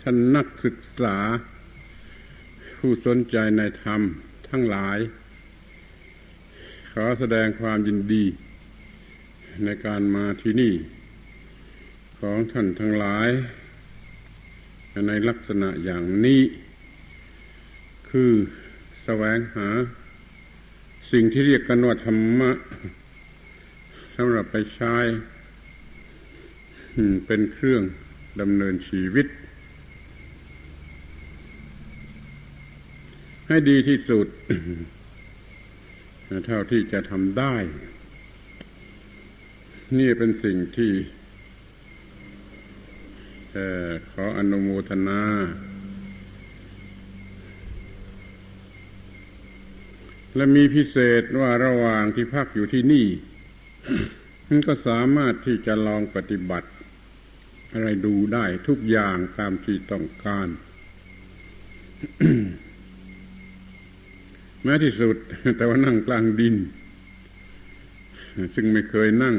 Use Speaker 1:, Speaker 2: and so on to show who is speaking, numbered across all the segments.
Speaker 1: ท่านนักศึกษา ผู้สนใจในธรรมทั้งหลาย ขอแสดงความยินดี ในการมาที่นี่ ของท่านทั้งหลาย ในลักษณะอย่างนี้ คือแสวงหา สิ่งที่เรียกกันว่าธรรมะสำหรับไปใช้เป็นเครื่องดำเนินชีวิต ให้ดีที่สุด เท่าที่จะทำได้ นี่เป็นสิ่งที่ขออนุโมทนา และมีพิเศษว่าระหว่างที่พักอยู่ที่นี่มันก็สามารถที่จะลองปฏิบัติ อะไรดูได้ทุกอย่างตามที่ต้องการ ม้ที่สุด แต่ว่านั่งกลางดิน ซึ่งไม่เคยนั่ง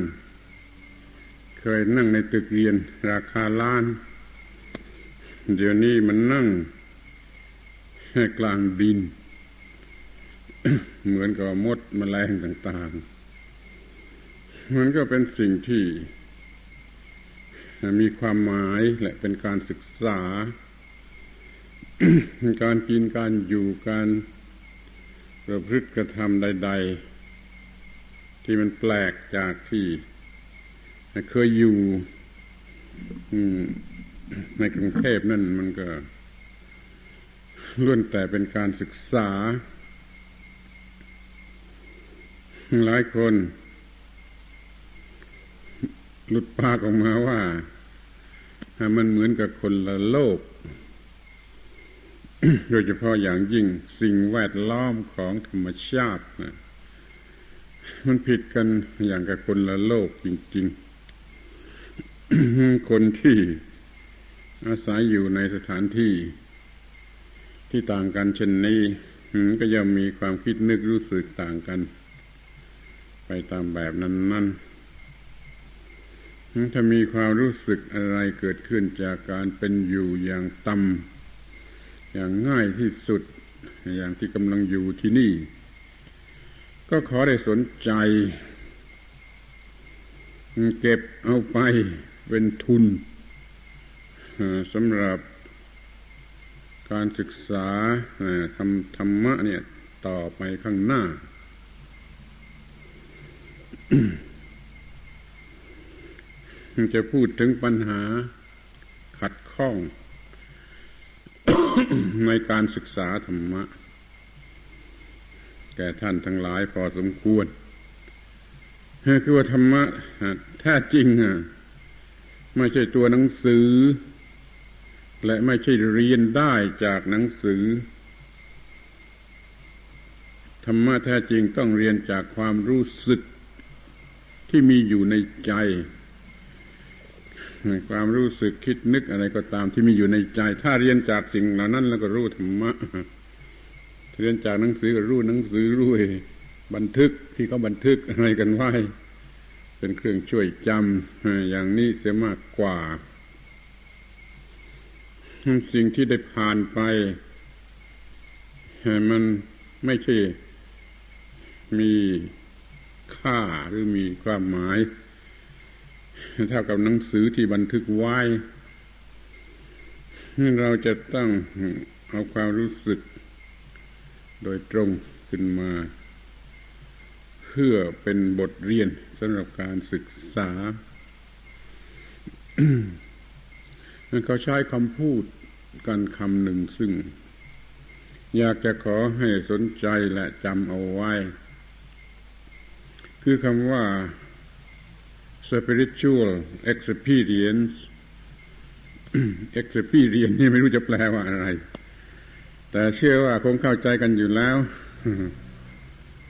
Speaker 1: เคยนั่งในตึกเรียน ราคาล้าน เดี๋ยวนี้มันนั่งกลางดิน เหมือนกับมดมแมลงต่าง ๆ มันก็เป็นสิ่งที่ มีความหมายและเป็นการศึกษา การกินการอยู่การ ประพฤติกระทำใด ๆ ที่มันแปลกจากที่เคยอยู่ในกรุงเทพนั่นมันก็ล้วนแต่เป็นการศึกษา หลายคน หลุดปากออกมาว่า มันเหมือนกับคนละโลก โดยเฉพาะอย่างยิ่งสิ่งแวดล้อมของธรรมชาตินะมันผิดกันอย่างกับคนละโลกจริง ๆ คนที่อาศัยอยู่ในสถานที่ที่ต่างกันเช่นนี้ก็ย่อมมีความคิดนึกรู้สึกต่างกัน ไปตามแบบนั้นๆถ้ามีความรู้สึกอะไรเกิดขึ้นจากการเป็นอยู่อย่างต่ำ อย่างง่ายที่สุด อย่างที่กำลังอยู่ที่นี่ ก็ขอได้สนใจ เก็บเอาไปเป็นทุนสำหรับการศึกษาทำธรรมะเนี่ยต่อไปข้างหน้า จะพูดถึงปัญหาขัดข้อง ในการศึกษาธรรมะ แก่ท่านทั้งหลายพอสมควรคือว่าธรรมะแท้จริงไม่ใช่ตัวหนังสือ และไม่ใช่เรียนได้จากหนังสือ ธรรมะแท้จริงต้องเรียนจากความรู้สึกที่มีอยู่ในใจ ความรู้สึกคิดนึกอะไรก็ตามที่มีอยู่ในใจ ถ้าเรียนจากสิ่งเหล่านั้น แล้วก็รู้ธรรมะเรียนจากหนังสือก็รู้หนังสือรู้บันทึกที่เขาบันทึกอะไรกันไว้เป็นเครื่องช่วยจำอย่างนี้เสียมากกว่า สิ่งที่ได้ผ่านไปมันไม่ใช่มีค่าหรือมีความหมาย เท่ากับหนังสือที่บันทึกไว้เราจะต้องเอาความรู้สึกโดยตรงขึ้นมา เพื่อเป็นบทเรียนสำหรับการศึกษาเขาใช้คำพูดกันคำหนึ่งซึ่ง อยากจะขอให้สนใจและจำเอาไว้ คือคำว่า spiritual experience experience นี่ไม่รู้จะแปลว่าอะไร แต่เชื่อว่าคงเข้าใจกันอยู่แล้ว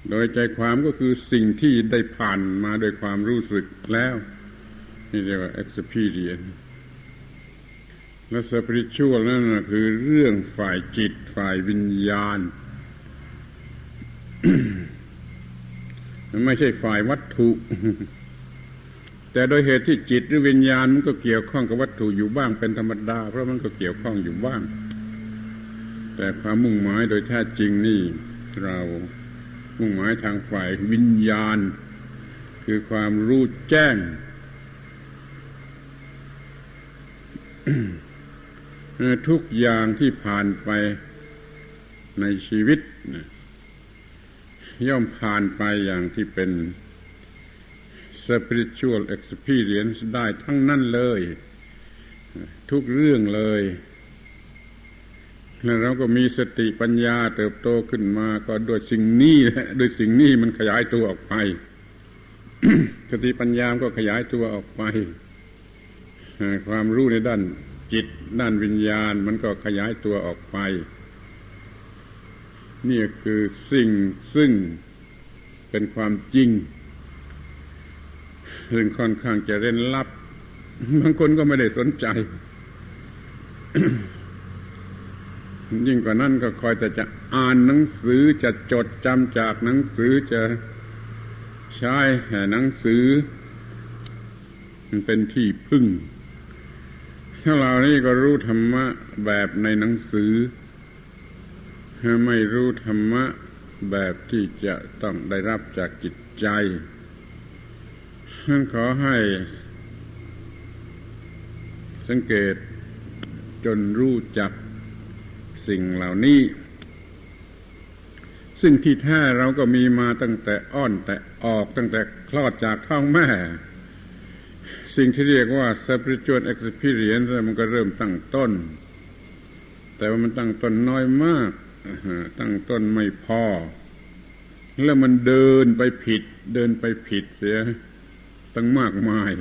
Speaker 1: โดยใจความก็คือสิ่งที่ได้ผ่านมาโดยความรู้สึกแล้ว นี่เรียกว่า experience และ spiritual นั่นคือเรื่องฝ่ายจิตฝ่ายวิญญาณไม่ใช่ฝ่ายวัตถุ แต่โดยเหตุที่จิตหรือวิญญาณมันก็เกี่ยวข้องกับวัตถุอยู่บ้างเป็นธรรมดา เพราะมันก็เกี่ยวข้องอยู่บ้าง แต่ความมุ่งหมายโดยแท้จริงนี่เรามุ่งหมายทางฝ่ายวิญญาณ คือความรู้แจ้ง ทุกอย่างที่ผ่านไปในชีวิตย่อมผ่านไปอย่างที่เป็น spiritual experience ได้ทั้งนั้นเลย ทุกเรื่องเลย แล้วเราก็มีสติปัญญาเติบโตขึ้นมาก็โดยสิ่งนี้โดยสิ่งนี้มันขยายตัวออกไป สติปัญญาก็ขยายตัวออกไป ความรู้ในด้านจิตด้านวิญญาณมันก็ขยายตัวออกไป นี่คือสิ่งซึ่งเป็นความจริง ซึ่งค่อนข้างจะเร้นลับบางคนก็ไม่ได้สนใจ ยิ่งกว่านั้นก็คอยแต่จะอ่านหนังสือจะจดจำจากหนังสือจะใช้แห่หนังสือ มันเป็นที่พึ่งถ้าเรานี่ก็รู้ธรรมะแบบในหนังสือไม่รู้ธรรมะแบบที่จะต้องได้รับจากจิตใจ ฉันขอให้ สังเกตจนรู้จักสิ่งเหล่านี้ ซึ่งที่แท้เราก็มีมาตั้งแต่อ้อนแต่ออกตั้งแต่คลอดจากท้องแม่ สิ่งที่เรียกว่า spiritual experience มันก็เริ่มตั้งต้น แต่ว่ามันตั้งต้นน้อยมาก ตั้งต้นไม่พอ แล้วมันเดินไปผิด เดินไปผิดเสีย ตั้งมากมาย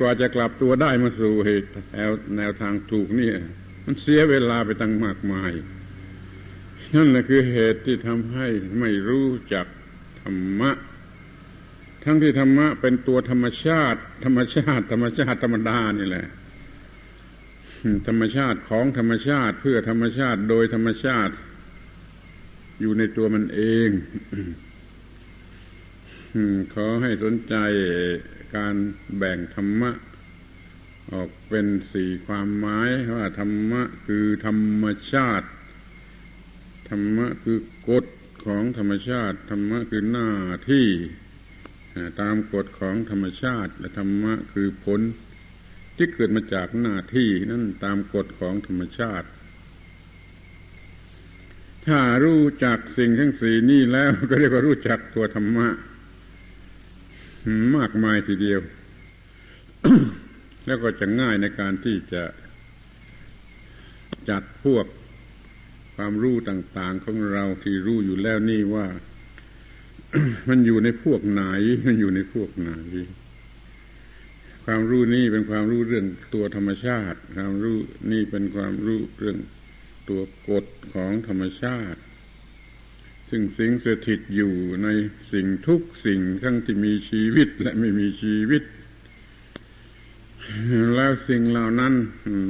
Speaker 1: กว่าจะกลับตัวได้มาสู่เหตุแนวแนวทางถูกนี่มันเสียเวลาไปตั้งมากมาย นั่นแหละคือเหตุที่ทำให้ไม่รู้จักธรรมะ ทั้งที่ธรรมะเป็นตัวธรรมชาติ ธรรมชาติ ธรรมชาติธรรมดานี่แหละธรรมชาติของธรรมชาติเพื่อธรรมชาติโดยธรรมชาติ อยู่ในตัวมันเอง ขอให้สนใจการแบ่งธรรมะ ออกเป็นสี่ความหมายว่าธรรมะคือธรรมชาติ ธรรมะคือกฎของธรรมชาติ ธรรมะคือหน้าที่ ตามกฎของธรรมชาติ และธรรมะคือผล ที่เกิดมาจากหน้าที่นั่นตามกฎของธรรมชาติ ถ้ารู้จักสิ่งทั้งสี่นี้แล้วก็เรียกว่ารู้จักตัวธรรมะ มากมายทีเดียว แล้วก็จะง่ายในการที่จะจัดพวกความรู้ต่างๆของเราที่รู้อยู่แล้วนี่ว่า มันอยู่ในพวกไหน มันอยู่ในพวกไหน ความรู้นี่เป็นความรู้เรื่องตัวธรรมชาติ ความรู้นี่เป็นความรู้เรื่องตัวกฎของธรรมชาติ ซึ่งสิ่งสถิตอยู่ในสิ่งทุกสิ่งทั้งที่มีชีวิตและไม่มีชีวิต แล้วสิ่งเหล่านั้น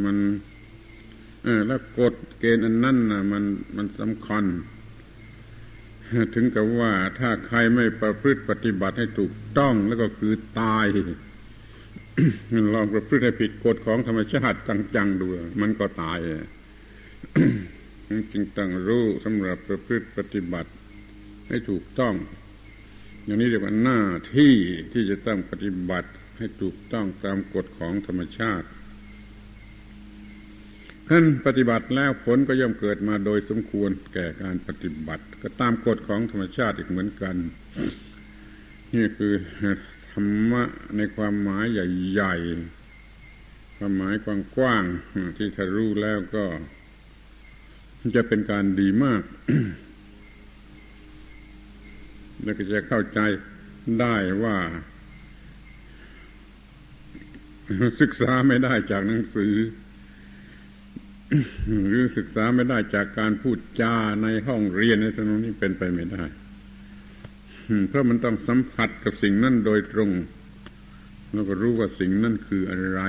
Speaker 1: มันแล้วกฎเกณฑ์อันนั้นนะมันมันสำคัญ ถึงกับว่าถ้าใครไม่ประพฤติปฏิบัติให้ถูกต้องแล้วก็คือตายลองประพฤติให้ผิดกฎของธรรมชาติจังๆดูมันก็ตาย จึงต้องรู้สำหรับประพฤติปฏิบัติ ให้ถูกต้อง อย่างนี้เรียกว่าหน้าที่ที่จะต้องปฏิบัติให้ถูกต้องตามกฎของธรรมชาติท่านปฏิบัติแล้วผลก็ย่อมเกิดมาโดยสมควรแก่การปฏิบัติ ก็ตามกฎของธรรมชาติอีกเหมือนกัน นี่คือธรรมะในความหมายใหญ่ๆความหมายกว้างๆที่ถ้ารู้แล้วก็ จะเป็นการดีมาก แล้วก็จะเข้าใจได้ว่า ศึกษาไม่ได้จากหนังสือ หรือศึกษาไม่ได้จากการพูดจาในห้องเรียนในสนนี้เป็นไปไม่ได้เพราะมันต้องสัมผัสกับสิ่งนั้นโดยตรง แล้วก็รู้ว่าสิ่งนั้นคืออะไร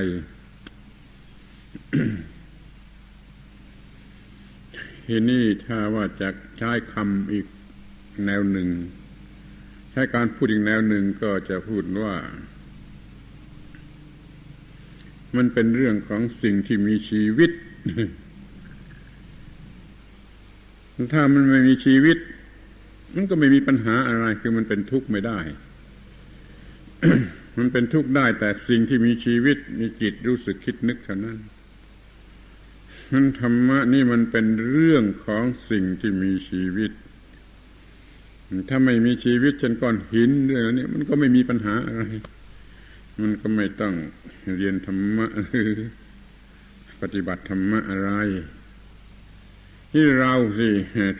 Speaker 1: ทีนี้ถ้าว่าจะใช้คำอีกแนวหนึ่ง ใช้การพูดอีกแนวหนึ่งก็จะพูดว่า มันเป็นเรื่องของสิ่งที่มีชีวิต ถ้ามันไม่มีชีวิต มันก็ไม่มีปัญหาอะไร คือมันเป็นทุกข์ไม่ได้ มันเป็นทุกข์ได้แต่สิ่งที่มีชีวิต มีจิตรู้สึกคิดนึกเท่านั้น มันธรรมะนี่มันเป็นเรื่องของสิ่งที่มีชีวิต ถ้าไม่มีชีวิตเช่นก้อนหินเรื่องนี้มันก็ไม่มีปัญหาอะไร มันก็ไม่ต้องเรียนธรรมะหรือปฏิบัติธรรมะอะไรที่เราสิ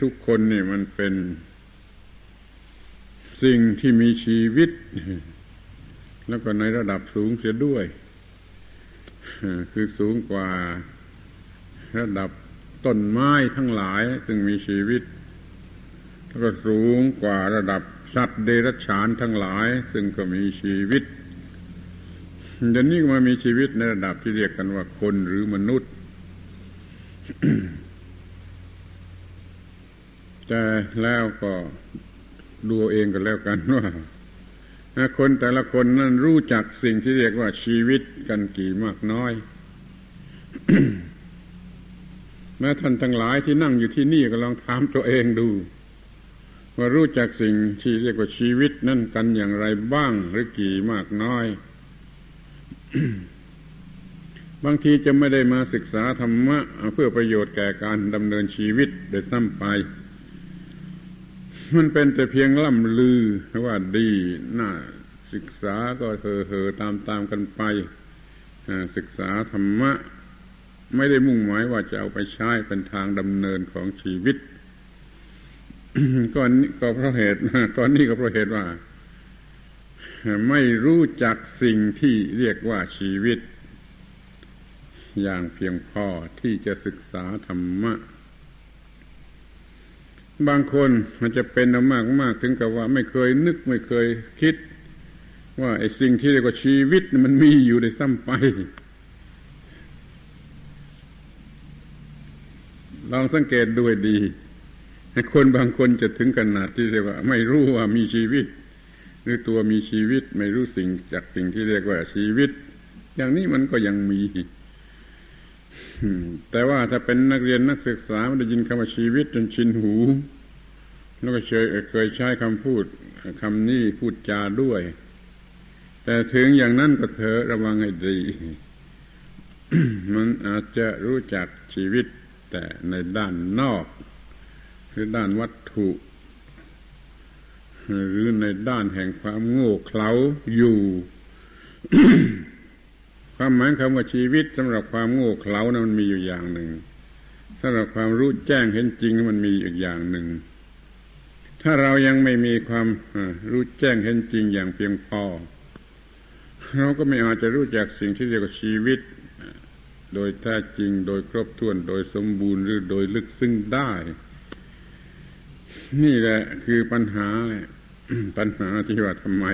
Speaker 1: ทุกคนนี่มันเป็นสิ่งที่มีชีวิต แล้วก็ในระดับสูงเสียด้วย คือสูงกว่า ระดับต้นไม้ทั้งหลายซึ่งมีชีวิต แล้วก็สูงกว่าระดับสัตว์เดรัจฉานทั้งหลาย ซึ่งก็มีชีวิตเดี๋ยวนี้มามีชีวิตในระดับที่เรียกกันว่าคนหรือมนุษย์ แต่แล้วก็ดูเองกันแล้วกันว่าคนแต่ละคนนั้นรู้จักสิ่งที่เรียกว่าชีวิตกันกี่มากน้อย แม้ท่านทั้งหลายที่นั่งอยู่ที่นี่ก็ลองถามตัวเองดู ว่ารู้จักสิ่งที่เรียกว่าชีวิตนั่นกันอย่างไรบ้างหรือกี่มากน้อย บางทีจะไม่ได้มาศึกษาธรรมะเพื่อประโยชน์แก่การดำเนินชีวิตโดยซ้ำไป มันเป็นแต่เพียงล่ำลือว่าดีน่าศึกษาก็เห่อเหอตามตามกันไปศึกษาธรรมะ ไม่ได้มุ่งหมายว่าจะเอาไปใช้เป็นทางดำเนินของชีวิตก็ก็เพราะเหตุตอนนี้ก็เพราะเหตุว่า ไม่รู้จักสิ่งที่เรียกว่าชีวิต อย่างเพียงพอที่จะศึกษาธรรมะ บางคนมันจะเป็นมากมากถึงกับว่า ไม่เคยนึกไม่เคยคิด ว่าไอ้สิ่งที่เรียกว่าชีวิตมันมีอยู่ในซ้ำไป ลองสังเกตด้วยดี คนบางคนจะถึงขนาดที่เรียกว่า ไม่รู้ว่ามีชีวิต หรือตัวมีชีวิตไม่รู้สิ่งจากสิ่งที่เรียกว่าชีวิต อย่างนี้มันก็ยังมีแต่ว่าถ้าเป็นนักเรียนนักศึกษาไม่ได้ยินคำว่าชีวิตจนชินหู แล้วก็เคยเคยใช้คำพูดคำนี้พูดจาด้วย แต่ถึงอย่างนั้นก็เถอะระวังให้ดี มันอาจจะรู้จักชีวิต แต่ในด้านนอก หรือด้านวัตถุ หรือในด้านแห่งความโง่เขลาอยู่ ความหมายคำว่าชีวิตสำหรับความโง่เขลานะมันมีอยู่อย่างหนึ่งสำหรับความรู้แจ้งเห็นจริงมันมีอีกอย่างหนึ่ง ถ้าเรายังไม่มีความรู้แจ้งเห็นจริงอย่างเพียงพอเราก็ไม่อาจจะรู้จักสิ่งที่เรียกว่าชีวิต โดยแท้จริงโดยครบถ้วนโดยสมบูรณ์หรือโดยลึกซึ้งได้ นี่แหละคือปัญหาปัญหาที่ว่าทำไม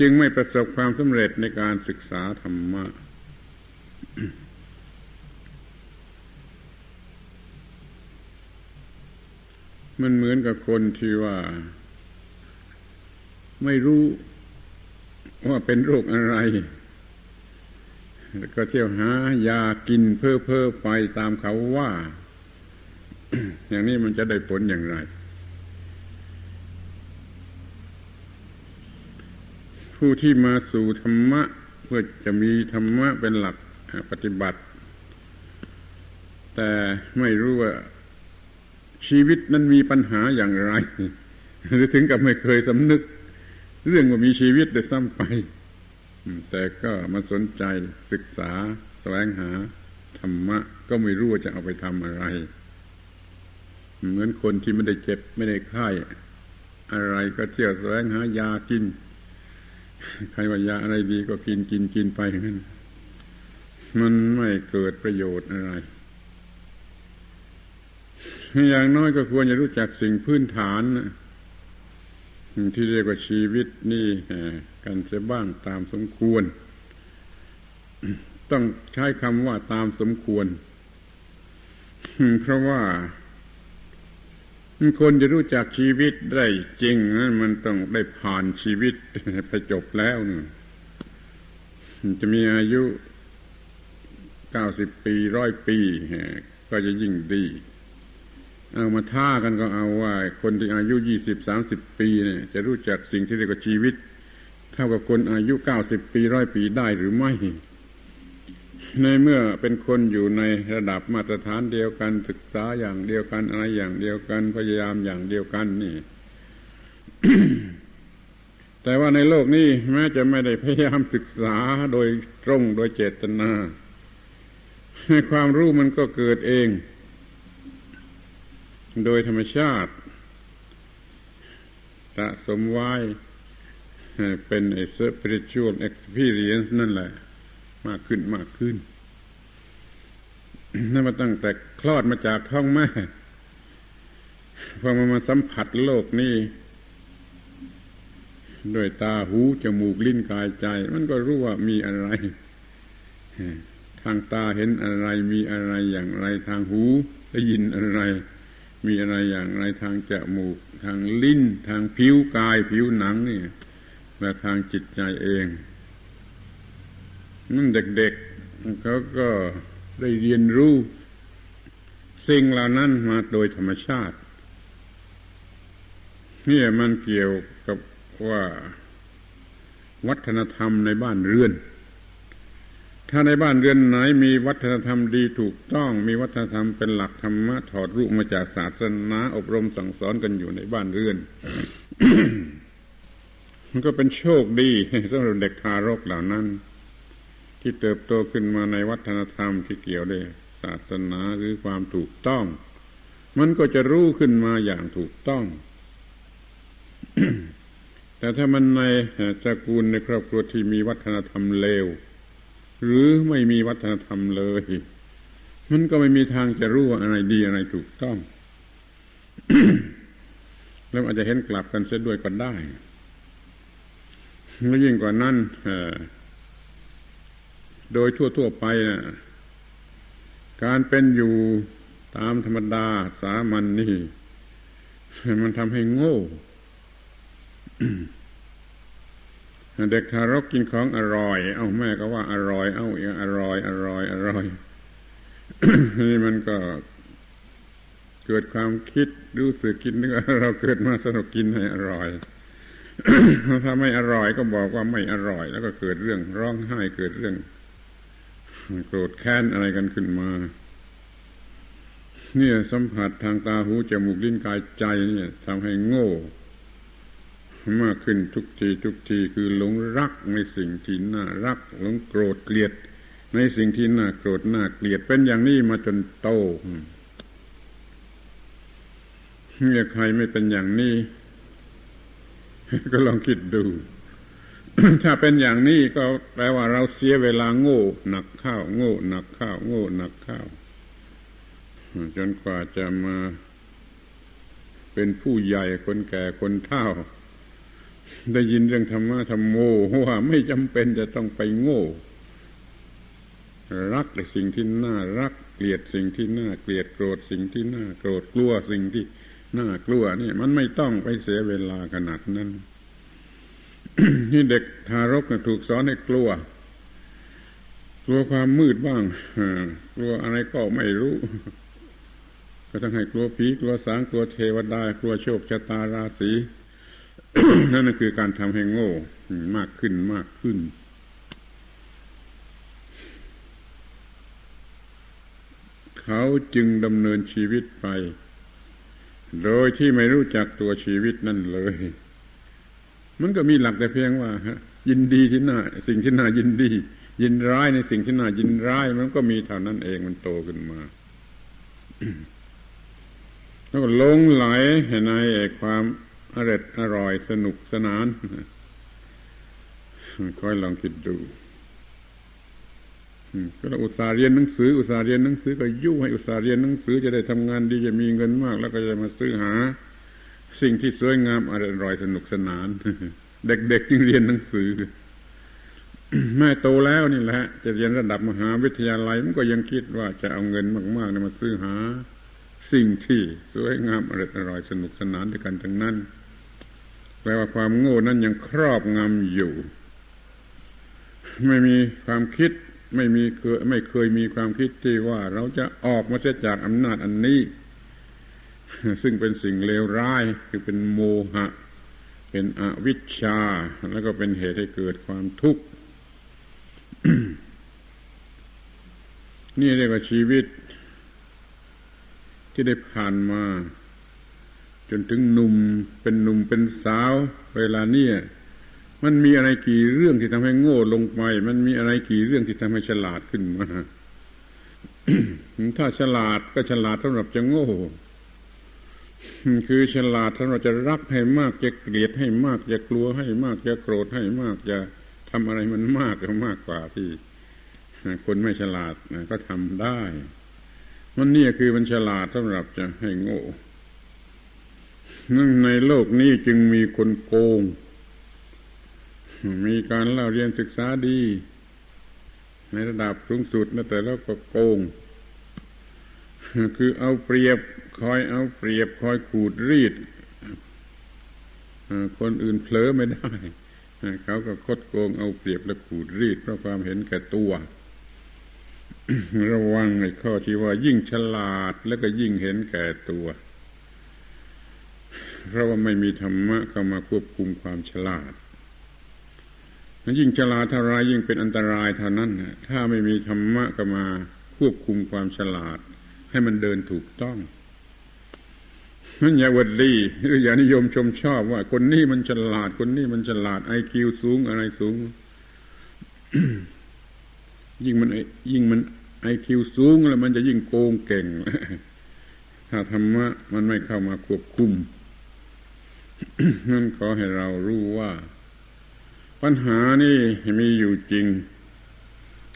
Speaker 1: จึงไม่ประสบความสำเร็จในการศึกษาธรรมะมันเหมือนกับคนที่ว่า ไม่รู้ว่าเป็นโรคอะไร ก็เที่ยวหายากินเพ้อเพ้อไปตามเขาว่า อย่างนี้มันจะได้ผลอย่างไร ผู้ที่มาสู่ธรรมะ เพื่อจะมีธรรมะเป็นหลักปฏิบัติ แต่ไม่รู้ว่าชีวิตนั้นมีปัญหาอย่างไร หรือถึงกับไม่เคยสำนึก เรื่องว่ามีชีวิตได้ซ้ำไป แต่ก็มาสนใจศึกษาแสวงหาธรรมะ ก็ไม่รู้ว่าจะเอาไปทำอะไร เหมือนคนที่ไม่ได้เจ็บไม่ได้ไข้อะไรก็เที่ยวแสวงหายากิน ใครว่ายาอะไรดีก็กินกินกินไปนั้นมันไม่เกิดประโยชน์อะไร อย่างน้อยก็ควรจะรู้จักสิ่งพื้นฐานที่เรียกว่าชีวิตนี่ กันเสียบ้างตามสมควร ต้องใช้คำว่าตามสมควร เพราะว่า คนจะรู้จักชีวิตได้จริงนั้นมันต้องได้ผ่านชีวิตไปจบแล้วนจะมีอายุเก้าสิบปีร้อยปี ก็จะยิ่งดีเอามาท่ากันก็เอาว่า คนที่อายุยี่สิบสามสิบปีเนี่ยจะรู้จักสิ่งที่เรียกว่าชีวิต เท่ากับคนอายุเก้าสิบปีร้อยปีได้หรือไม่ ในเมื่อเป็นคนอยู่ในระดับมาตรฐานเดียวกันศึกษาอย่างเดียวกันอะไรอย่างเดียวกันพยายามอย่างเดียวกันนี่ แต่ว่าในโลกนี้แม้จะไม่ได้พยายามศึกษาโดยตรงโดยเจตนาความรู้มันก็เกิดเอง โดยธรรมชาติสะสมไว้ เป็นไอ้ spiritual experience นั่นแหละ มากขึ้นมากขึ้นนั่นมาตั้งแต่คลอดมาจากท้องแม่พอมามาสัมผัสโลกนี้ด้วยตาหูจมูกลิ้นกายใจ มันก็รู้ว่ามีอะไร ทางตาเห็นอะไร มีอะไรอย่างไร ทางหูได้ยินอะไร มีอะไรอย่างไรทางจมูก ทางลิ้น ทางผิวกายผิวหนังนี่ และทางจิตใจเองนั่นเด็กๆเขาก็ได้เรียนรู้ สิ่งเหล่านั้นมาโดยธรรมชาตินี่มันเกี่ยวกับว่าวัฒนธรรมในบ้านเรือน ถ้าในบ้านเรือนไหนมีวัฒนธรรมดีถูกต้อง มีวัฒนธรรมเป็นหลักธรรมะถอดรูปมาจากศาสนาอบรมสั่งสอนกันอยู่ในบ้านเรือน มันก็เป็นโชคดีสำหรับเด็กทารกเหล่านั้น ที่เติบโตขึ้นมาในวัฒนธรรมที่เกี่ยวด้วยศาสนาหรือความถูกต้อง มันก็จะรู้ขึ้นมาอย่างถูกต้อง แต่ถ้ามันในสกุลในครอบครัวที่มีวัฒนธรรมเลว หรือไม่มีวัฒนธรรมเลย มันก็ไม่มีทางจะรู้ว่าอะไรดีอะไรถูกต้อง แล้วอาจจะเห็นกลับกันเสียด้วยก็ได้ แล้วยิ่งกว่านั้นโดยทั่วๆไปนะการเป็นอยู่ตามธรรมดาสามัญนนี่ มันทำให้โง่เด็กทารกกินของอร่อย เอาแม่ก็ว่าอร่อย เอาอย่างอร่อย อร่อย อร่อยนี่มันก็เกิดความคิดรู้สึกคิดนึกเราเกิดมาสนุกกินให้อร่อย ถ้าไม่อร่อยก็บอกว่าไม่อร่อย แล้วก็เกิดเรื่องร้องไห้เกิดเรื่องโกรธแค้นอะไรกันขึ้นมา เนี่ยสัมผัสทางตาหูจมูกลิ้นกายใจเนี่ยทำให้โง่ มากขึ้นทุกทีทุกทีคือหลงรักในสิ่งที่น่ารักหลงโกรธเกลียด ในสิ่งที่น่าโกรธน่าเกลียดเป็นอย่างนี้มาจนโตเมื่อใครไม่เป็นอย่างนี้ ก็ลองคิดดู ถ้าเป็นอย่างนี้ก็แปลว่าเราเสียเวลาโง่หนักข้าวโง่หนักข้าวโง่หนักข้าวจนกว่าจะมาเป็นผู้ใหญ่คนแก่คนเฒ่า ได้ยินเรื่องธรรมะธรรมโมว่าไม่จำเป็นจะต้องไปโง่ รักในสิ่งที่น่ารัก เกลียดสิ่งที่น่าเกลียดโกรธสิ่งที่น่าโกรธกลัวสิ่งที่ น่ากลัวนี่มันไม่ต้องไปเสียเวลาขนาดนั้นนี่เด็กทารกถูกสอนให้กลัว กลัวความมืดบ้างกลัวอะไรก็ไม่รู้ ก็ต้องให้กลัวผีกลัวสางกลัวเทวดากลัวโชคชะตาราศีนั่นคือการทำให้โง่มากขึ้นมากขึ้นเขาจึงดำเนินชีวิตไป โดยที่ไม่รู้จักตัวชีวิตนั่นเลย มันก็มีหลักแต่เพียงว่ายินดีที่น่าสิ่งที่น่ายินดี ยินร้ายในสิ่งที่น่ายินร้าย มันก็มีเท่านั้นเองมันโตขึ้นมา แล้วก็ลงไหลในความอร่อยอร่อยสนุกสนานค่อยลองคิดดู ก็เราอุตส่าห์เรียนหนังสือ อุตส่าห์เรียนหนังสือก็ยุ่ให้อุตส่าห์เรียนหนังสือจะได้ทำงานดีจะมีเงินมาก แล้วก็จะมาซื้อหา สิ่งที่สวยงามอร่อยสนุกสนาน เด็กๆจึงเรียนหนังสือแม่โตแล้วนี่แหละจะเรียนระดับมหาวิทยาลัยมันก็ยังคิดว่าจะเอาเงินมากๆมาซื้อหา สิ่งที่สวยงามอร่อยสนุกสนานด้วยกันทั้งนั้นแปลว่าความโง่นั้นยังครอบงำอยู่ ไม่มีความคิด ไม่มีเคยไม่เคยมีความคิดที่ว่าเราจะออกมาจากอำนาจอันนี้ ซึ่งเป็นสิ่งเลวร้ายคือเป็นโมหะ เป็นอวิชชา แล้วก็เป็นเหตุให้เกิดความทุกข์นี่เรียกว่าชีวิต ที่ได้ผ่านมา จนถึงหนุ่มเป็นหนุ่มเป็นสาว เวลาเนี่ย มันมีอะไรกี่เรื่องที่ทำให้โง่ลงไป มันมีอะไรกี่เรื่องที่ทำให้ฉลาดขึ้นมาถ้าฉลาดก็ฉลาดสำหรับจะโง่คือฉลาดสำหรับจะรักให้มากจะเกลียดให้มากจะกลัวให้มากจะโกรธให้มากจะทำอะไรมันมากมากกว่าที่คนไม่ฉลาดก็ทำได้ มันนี่คือมันฉลาดสำหรับจะให้โง่นั่นในโลกนี้จึงมีคนโกง มีการเล่าเรียนศึกษาดี ในระดับสูงสุดนะแต่แล้วก็โกง คือเอาเปรียบคอยเอาเปรียบคอยขูดรีดคนอื่นเผลอไม่ได้เขาก็คดโกงเอาเปรียบและขูดรีดเพราะความเห็นแก่ตัว ระวังในข้อที่ว่ายิ่งฉลาดแล้วก็ยิ่งเห็นแก่ตัว เพราะว่าไม่มีธรรมะเข้ามาควบคุมความฉลาด ยิ่งฉลาดเท่าไรยิ่งเป็นอันตรายเท่านั้นถ้าไม่มีธรรมะก็มาควบคุมความฉลาด ให้มันเดินถูกต้องนั่นอย่าวัดดีหรืออย่านิยมชมชอบว่า คนนี้มันฉลาด คนนี้มันฉลาดไอคิวสูงอะไรสูง ยิ่งมันยิ่งมันไอคิวสูงแล้วมันจะยิ่งโกงเก่ง ถ้าธรรมะมันไม่เข้ามาควบคุมนั่นขอให้เรารู้ว่า ปัญหานี่มีอยู่จริง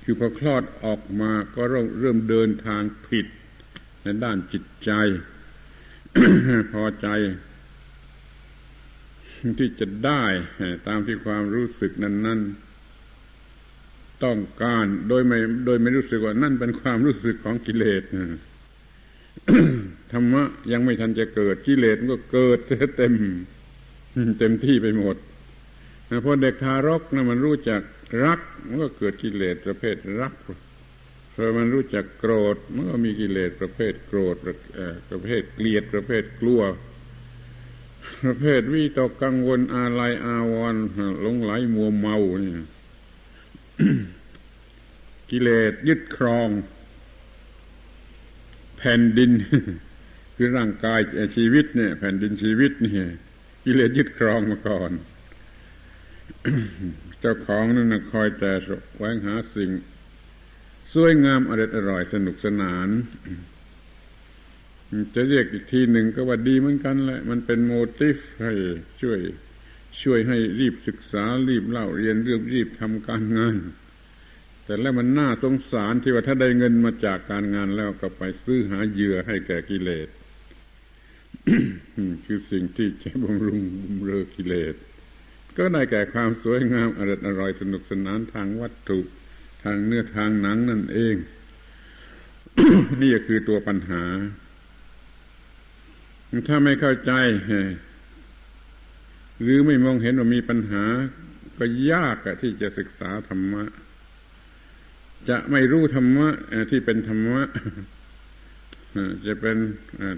Speaker 1: คือพอคลอดออกมาก็เริ่มเดินทางผิดในด้านจิตใจ พอใจ ที่จะได้ตามที่ความรู้สึกนั้น ๆ ต้องการโดยไม่โดยไม่รู้สึกว่านั่นเป็นความรู้สึกของกิเลสธรรมะยังไม่ทันจะเกิดกิเลสก็เกิดเต็ม เต็มที่ไปหมด พอเด็กทารกนะมันรู้จักรัก มันก็เกิดกิเลสประเภทรักพอมันรู้จักโกรธ มันก็มีกิเลสประเภทโกรธประเภทเกลียดประเภทกลัว ประเภทวิตกกังวลอาลัยอาวรณ์หลงไหลมัวเมานี่กิเลสยึดครอง แผ่นดิน คือร่างกายชีวิตเนี่ย แผ่นดินชีวิตเนี่ย กิเลสยึดครองมาก่อน เจ้าของนั่นคอยแต่แวงหาสิ่ง สวยงามอร่อยอร่อยสนุกสนาน จะเรียกอีกทีหนึ่งก็ว่าดีเหมือนกันแหละ มันเป็นโมติฟให้ช่วย ช่วยให้รีบศึกษารีบเล่าเรียนเรื่องรีบทำการงาน แต่แล้วมันน่าสงสารที่ว่าถ้าได้เงินมาจากการงานแล้วก็ไปซื้อหาเหยื่อให้แก่กิเลสคือสิ่งที่จะบำรุงบำเรอกิเลส ก็ได้แก่ความสวยงามอร่อยอร่อยสนุกสนานทางวัตถุทางเนื้อทางหนังนั่นเอง นี่คือตัวปัญหา ถ้าไม่เข้าใจ หรือไม่มองเห็นว่ามีปัญหา ก็ยากที่จะศึกษาธรรมะ จะไม่รู้ธรรมะที่เป็นธรรมะจะเป็น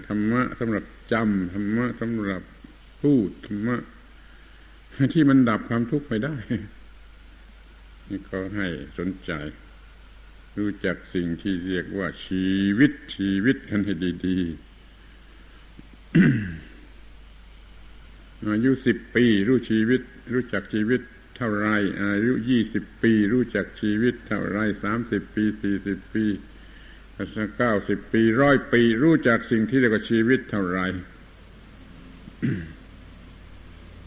Speaker 1: ธรรมะสำหรับจำธรรมะสำหรับพูดธรรมะ ที่มันดับความทุกข์ไปได้ นี่ก็ให้สนใจ รู้จักสิ่งที่เรียกว่าชีวิตชีวิตกันให้ดีๆอายุสิบปี รู้ชีวิต รู้จักชีวิตเท่าไรอายุยี่สิบปี รู้จักชีวิตเท่าไรสามสิบปีสี่สิบปีเก้าสิบปีร้อยปี รู้จักสิ่งที่เรียกว่าชีวิตเท่าไร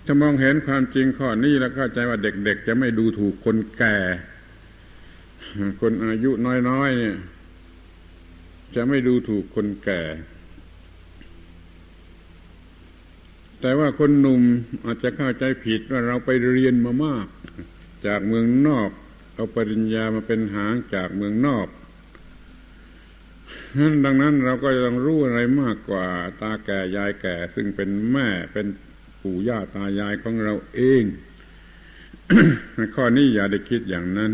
Speaker 1: ถ้ามองเห็นความจริงข้อนี้แล้วเข้าใจว่าเด็กๆ จะไม่ดูถูกคนแก่ คนอายุน้อยๆเนี่ย จะไม่ดูถูกคนแก่ แต่ว่าคนหนุ่มอาจจะเข้าใจผิดว่าเราไปเรียนมามาก จากเมืองนอก เอาปริญญามาเป็นหางจากเมืองนอกดังนั้นเราก็ต้องรู้อะไรมากกว่า ตาแก่ยายแก่ซึ่งเป็นแม่เป็น ปู่ย่าตายายของเราเองข้อนี้อย่าได้คิดอย่างนั้น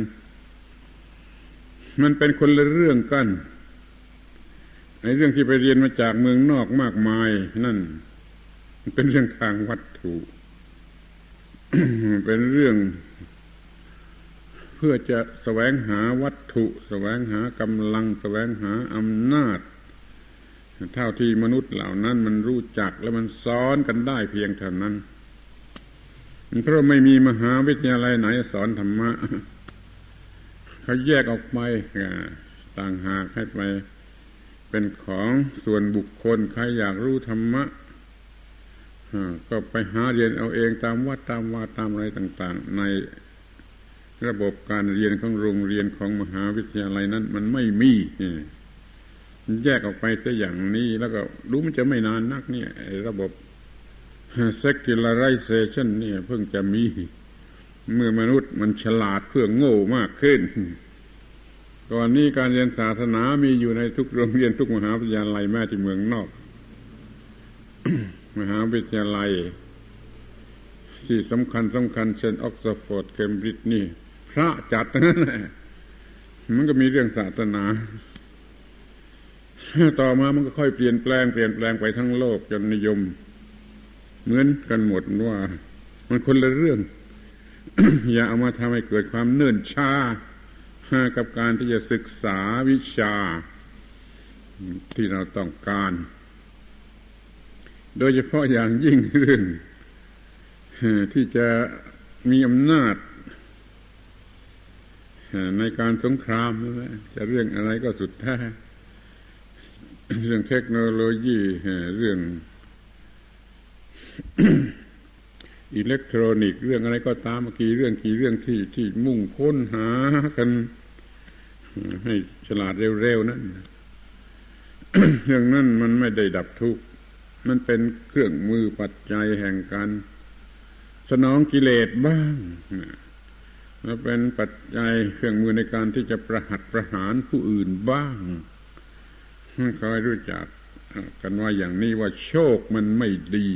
Speaker 1: มันเป็นคนละเรื่องกันไอ้เรื่องที่ไปเรียนมาจากเมืองนอกมากมาย นั่นเป็นเรื่องทางวัตถุเป็นเรื่อง เพื่อจะสแสวงหาวัตถุสแสวงหากำลังสแสวงหาอำนาจ เท่าที่มนุษย์เหล่านั้นมันรู้จักแล้วมันซ้อนกันได้เพียงเท่านั้น เพราะไม่มีมหาวิทยาลัยไหนสอนธรรมะเขาแยกออกไปต่างหากให้ไป เป็นของส่วนบุคคลใครอยากรู้ธรรมะก็ไปหาเรียนเอาเองตามวัดตามวาตามอะไรต่าง ๆ ในระบบการเรียนของโรงเรียนของมหาวิทยาลัยนั้น มันไม่มี แยกออกไปแต่อย่างนี้ แล้วก็รู้มันจะไม่นานนักเนี่ยระบบ secularization เนี่ย เพิ่งจะมี เมื่อมนุษย์มันฉลาดเพื่อโง่มากขึ้นก่อนนี้การเรียนศาสนามีอยู่ในทุกโรงเรียนทุกมหาวิทยาลัยแม้ที่เมืองนอก มหาวิทยาลัย ที่สำคัญสำคัญเช่นออกซฟอร์ดเคมบริดจ์นี่ พระจัดนั่นแหละมันก็มีเรื่องศาสนา ต่อมามันก็ค่อยเปลี่ยนแปลงเปลี่ยนแปลงไปทั้งโลกจนนิยม เหมือนกันหมดว่า มันคนละเรื่อง อย่าเอามาทำให้เกิดความเนิ่นช้ากับการที่จะศึกษาวิชา ที่เราต้องการ โดยเฉพาะอย่างยิ่งเรื่องที่จะมีอำนาจในการสงครามนะจะเรื่องอะไรก็สุดแท้ เรื่องเทคโนโลยีเรื่องอิเล็กทรอนิกส์เรื่องอะไรก็ตามเมื่อกี่เรื่องกี่เรื่องที่ที่มุ่งค้นหากัน ให้ฉลาดเร็วๆนั้นเรื่องนั้นมันไม่ได้ดับทุกข์มันเป็นเครื่องมือปัจจัยแห่งการสนองกิเลสบ้างแล้วเป็นปัจจัยเครื่องมือในการที่จะประหัตประหารผู้อื่นบ้าง คอยรู้จักกันว่าอย่างนี้ว่าโชคมันไม่ดี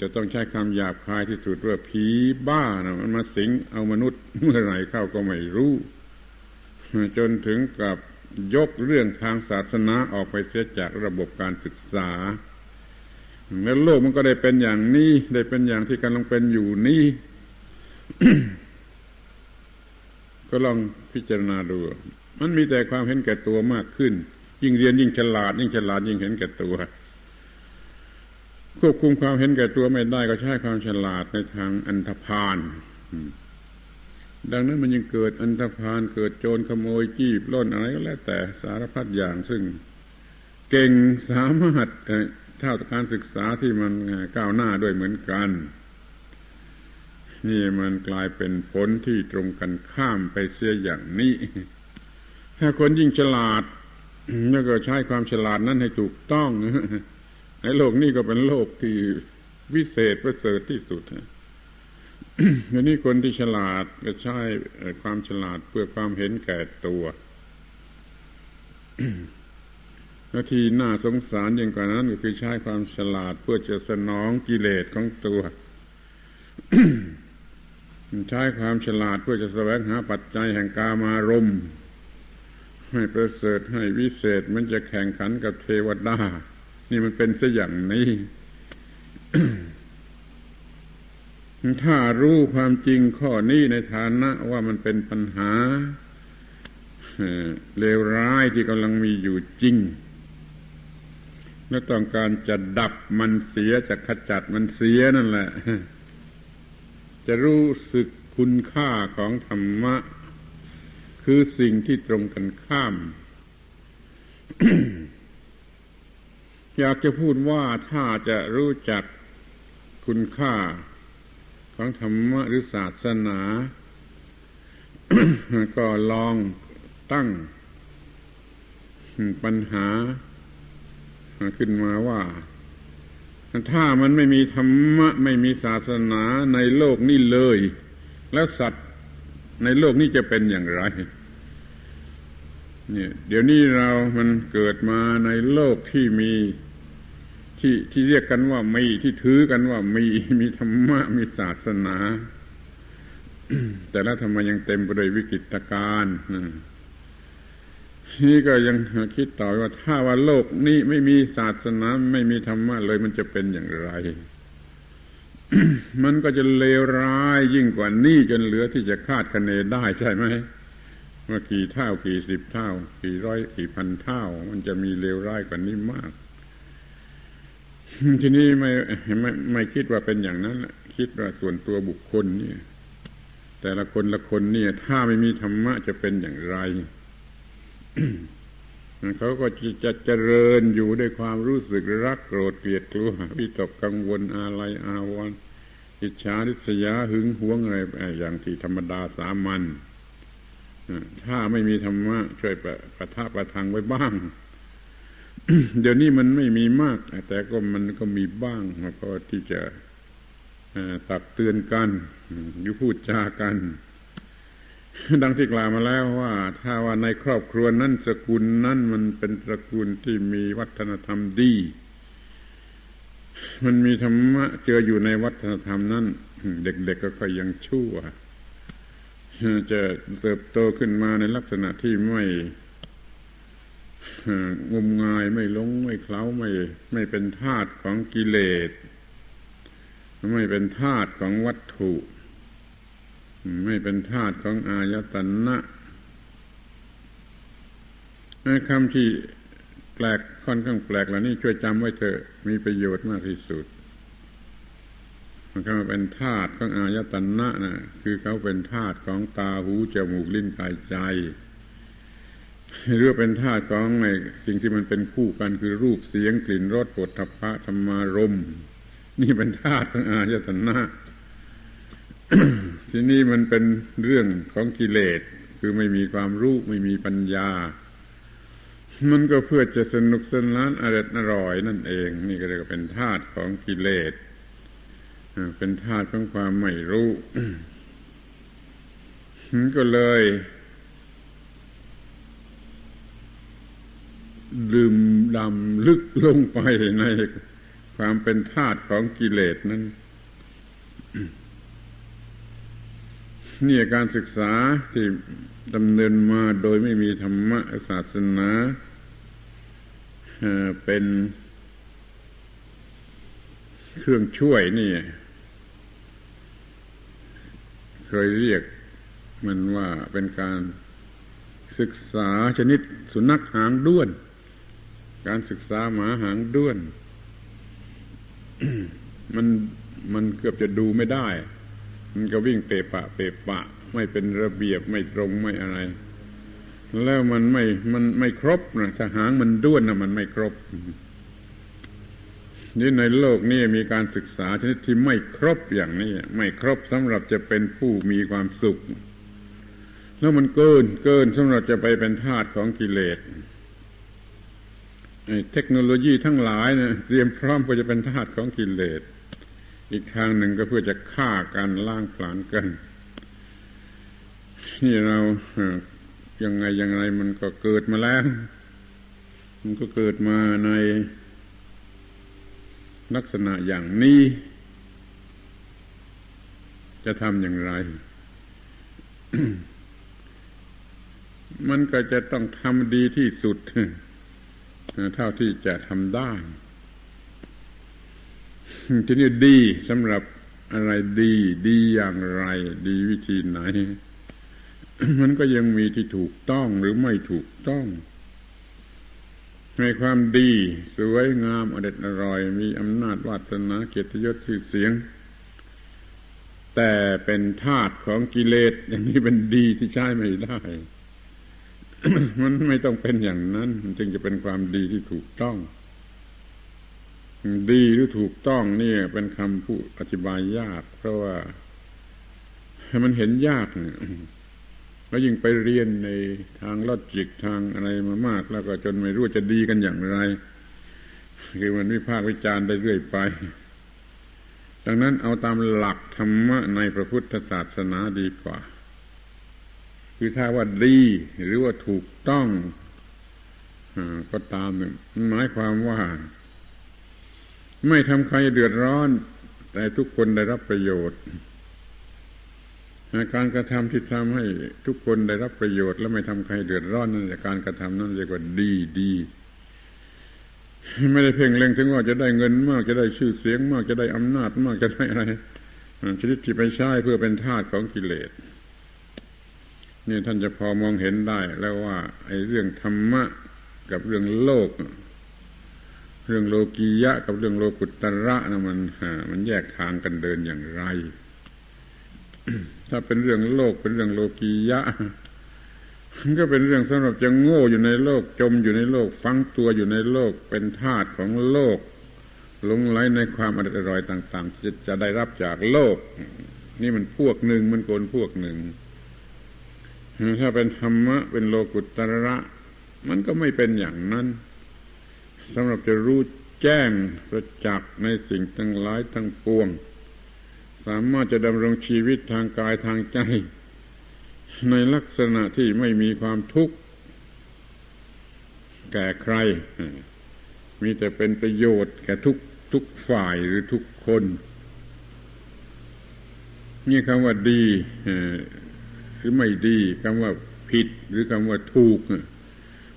Speaker 1: จะต้องใช้คำหยาบคายที่สุดว่าผีบ้านะมันมาสิงเอามนุษย์เมื่อไหร่เข้าก็ไม่รู้ จนถึงกับยกเรื่องทางศาสนาออกไปเสียจากระบบการศึกษา แล้วโลกมันก็ได้เป็นอย่างนี้ ได้เป็นอย่างที่กำลังเป็นอยู่นี้ ก็ลองพิจารณาดู มันมีแต่ความเห็นแก่ตัวมากขึ้น ยิ่งเรียนยิ่งฉลาด ยิ่งฉลาดยิ่งเห็นแก่ตัว ควบคุมความเห็นแก่ตัวไม่ได้ก็ใช้ความฉลาดในทางอันธพาลดังนั้นมันยังเกิดอันธพาลเกิดโจรขโมยจี้ปล้นอะไรก็แล้วแต่สารพัดอย่างซึ่ง เก่งสามารถเท่าการศึกษาที่มันก้าวหน้าด้วยเหมือนกัน นี่มันกลายเป็นผลที่ตรงกันข้ามไปเสียอย่างนี้ ถ้าคนยิ่งฉลาด แล้วก็ใช้ความฉลาดนั้นให้ถูกต้องในโลกนี้ก็เป็นโลกที่วิเศษประเสริฐที่สุดอันนี้คนที่ฉลาดก็ใช้ความฉลาดเพื่อความเห็นแก่ตัวแล้วที่น่าสงสารยิ่งกว่านั้นก็คือใช้ความฉลาดเพื่อจะสนองกิเลสของตัวใช้ความฉลาดเพื่อจะแสวงหาปัจจัยแห่งกามารมณ์ ให้ประเสริฐให้วิเศษมันจะแข่งขันกับเทวดา นี่มันเป็นซะอย่างนี้ถ้ารู้ความจริงข้อนี้ในฐานะว่ามันเป็นปัญหาเลวร้ายที่กำลังมีอยู่จริง และต้องการจะดับมันเสียจะขจัดมันเสียนั่นแหละ จะรู้สึกคุณค่าของธรรมะ คือสิ่งที่ตรงกันข้าม อยากจะพูดว่าถ้าจะรู้จักคุณค่าของธรรมะหรือศาสนา ก็ลองตั้งปัญหาขึ้นมาว่า ถ้ามันไม่มีธรรมะ ไม่มีศาสนาในโลกนี้เลย แล้วสัตว์ในโลกนี้จะเป็นอย่างไร เนี่ยเดี๋ยวนี้เรามันเกิดมาในโลกที่มีที่ที่เรียกกันว่ามีที่ถือกันว่ามีมีธรรมะมีศาสนา แต่แล้วทำไมยังเต็มไปด้วยวิกฤตการณ์นี่ก็ยังคิดต่อว่าถ้าว่าโลกนี้ไม่มีศาสนา ไม่มีธรรมะเลยมันจะเป็นอย่างไร มันก็จะเลวร้ายยิ่งกว่านี้จนเหลือที่จะคาดคะเนได้ใช่ไหม ว่ากี่เท่ากี่สิบเท่า กี่ร้อยกี่พันเท่า มันจะมีเลวร้ายกว่านี้มาก ทีนี้ไม่ไม่ไม่คิดว่าเป็นอย่างนั้นคิดว่าส่วนตัวบุคคลเนี่ย แต่ละคนละคนเนี่ย ถ้าไม่มีธรรมะจะเป็นอย่างไรเขาก็จะเจริญอยู่ด้วยความรู้สึกรักโกรธเกลียดกลัววิตกกังวลอะไรอาวรณ์อิจฉาริษยาหึงหวงอะไรอย่างที่ธรรมดาสามัญ ถ้าไม่มีธรรมะช่วยประประทับประทังไว้บ้าง เดี๋ยวนี้มันไม่มีมาก แต่ก็มันก็มีบ้างแล้วก็ที่จะตักเตือนกันยู่พูดจากัน ดังที่กล่าวมาแล้วว่า ถ้าว่าในครอบครัวนั้นสกุลนั้นมันเป็นตระกูลที่มีวัฒนธรรมดี มันมีธรรมะเจออยู่ในวัฒนธรรมนั้น เด็กๆก็ค่อยยังชั่ว จะเติบโตขึ้นมาในลักษณะที่ไม่งมงายไม่ลงไม่เคล้าไม่ ไม่เป็นทาตุของกิเลส ไม่เป็นทาตุของวัตถุ ไม่เป็นธาตุของอายตนะคำที่แปลกค่อนข้างแปลกเหล่านี้ช่วยจำไว้เถอะมีประโยชน์มากที่สุด มันคำเป็นธาตุของอายตนะนะคือเขาเป็นธาตุของตาหูจมูกลิ้นกายใจหรือเป็นธาตุของในสิ่งที่มันเป็นคู่กันคือรูปเสียงกลิ่นรสปฐพะธรรมารมนี่เป็นธาตุของอายตนะที่นี้มันเป็นเรื่องของกิเลส คือไม่มีความรู้ไม่มีปัญญา มันก็เพื่อจะสนุกสนานอร่อยอร่อยนั่นเอง นี่ก็เรียกว่าเป็นธาตุของกิเลส เป็นธาตุของความไม่รู้ก็เลย ดื่มดำลึกลงไปในความเป็นธาตุของกิเลสนั้นนี่การศึกษาที่ดำเนินมาโดยไม่มีธรรมะศาสนาเป็นเครื่องช่วยนี่ เคยเรียกมันว่าเป็นการศึกษาชนิดสุนัขหางด้วน การศึกษาหมาหางด้วน มันมันเกือบจะดูไม่ได้ มันก็วิ่งเปะปะเปะปะ ไม่เป็นระเบียบไม่ตรงไม่อะไร แล้วมันไม่มันไม่ครบนะถ้าหางมันด้วนนะมันไม่ครบ นี่ในโลกนี้มีการศึกษาชนิดที่ไม่ครบอย่างนี้ ไม่ครบสำหรับจะเป็นผู้มีความสุข แล้วมันเกินเกินสำหรับจะไปเป็นทาสของกิเลสเทคโนโลยีทั้งหลายเนะเตรียมพร้อมเพื่อจะเป็นทาสของกิเลส อีกทางหนึ่งก็เพื่อจะฆ่ากันล้างผลาญกันนี่เรายังไงยังไงมันก็เกิดมาแล้ว มันก็เกิดมาใน ลักษณะอย่างนี้ จะทำอย่างไร มันก็จะต้องทำดีที่สุด เท่าที่จะทำได้ ทีนี้ดีสำหรับอะไรดี ดีอย่างไร ดีวิธีไหน มันก็ยังมีที่ถูกต้องหรือไม่ถูกต้อง ในความดี สวยงามอเด็ดอร่อย มีอำนาจวาสนาเกียรติยศชื่อเสียง แต่เป็นธาตุของกิเลสอย่างนี้เป็นดีที่ใช้ไม่ได้ มันไม่ต้องเป็นอย่างนั้น มันจึงจะเป็นความดีที่ถูกต้อง ดีหรือถูกต้องนี่เป็นคำพูดอธิบายยาก เพราะว่ามันเห็นยากเนี่ย แล้วยิ่งไปเรียนในทางลอจิกทางอะไรมามาก แล้วก็จนไม่รู้จะดีกันอย่างไร คือมันวิพากษ์วิจารณ์ได้เรื่อยไป ดังนั้นเอาตามหลักธรรมะในพระพุทธศาสนาดีกว่า คือถ้าว่าดีหรือว่าถูกต้องก็ตามหนึ่งหมายความว่า ไม่ทำใครเดือดร้อน แต่ทุกคนได้รับประโยชน์ การกระทำที่ทำให้ทุกคนได้รับประโยชน์ และไม่ทำใครเดือดร้อนนั่นแหละการกระทำนั่นเรียกว่าดีดีไม่ได้เพ่งเล็งถึงว่าจะได้เงินมากจะได้ชื่อเสียงมากจะได้อำนาจมากจะได้อะไรชนิดที่ไปใช้เพื่อเป็นทาสของกิเลสนี่ท่านจะพอมองเห็นได้ แล้วว่าไอ้เรื่องธรรมะกับเรื่องโลก เรื่องโลกียะ กับเรื่องโลกุตระนะมันมันแยกทางกันเดินอย่างไร ถ้าเป็นเรื่องโลกเป็นเรื่องโลกียะมันก็เป็นเรื่องสำหรับจะโง่อยู่ในโลกจมอยู่ในโลกฟังตัวอยู่ในโลกเป็นทาสของโลกหลงไหลในความอร่อยต่าง ๆ จะจะได้รับจากโลก นี่มันพวกหนึ่งมันโกนพวกหนึ่งถ้าเป็นธรรมะ เป็นโลกุตระ มันก็ไม่เป็นอย่างนั้นสำหรับจะรู้แจ้งประจักษ์ในสิ่งทั้งหลายทั้งปวง สามารถจะดำรงชีวิตทางกายทางใจ ในลักษณะที่ไม่มีความทุกข์ แก่ใคร มีแต่เป็นประโยชน์แก่ทุกทุกฝ่ายหรือทุกคน นี่คำว่าดีหรือไม่ดีคำว่าผิดหรือคำว่าถูก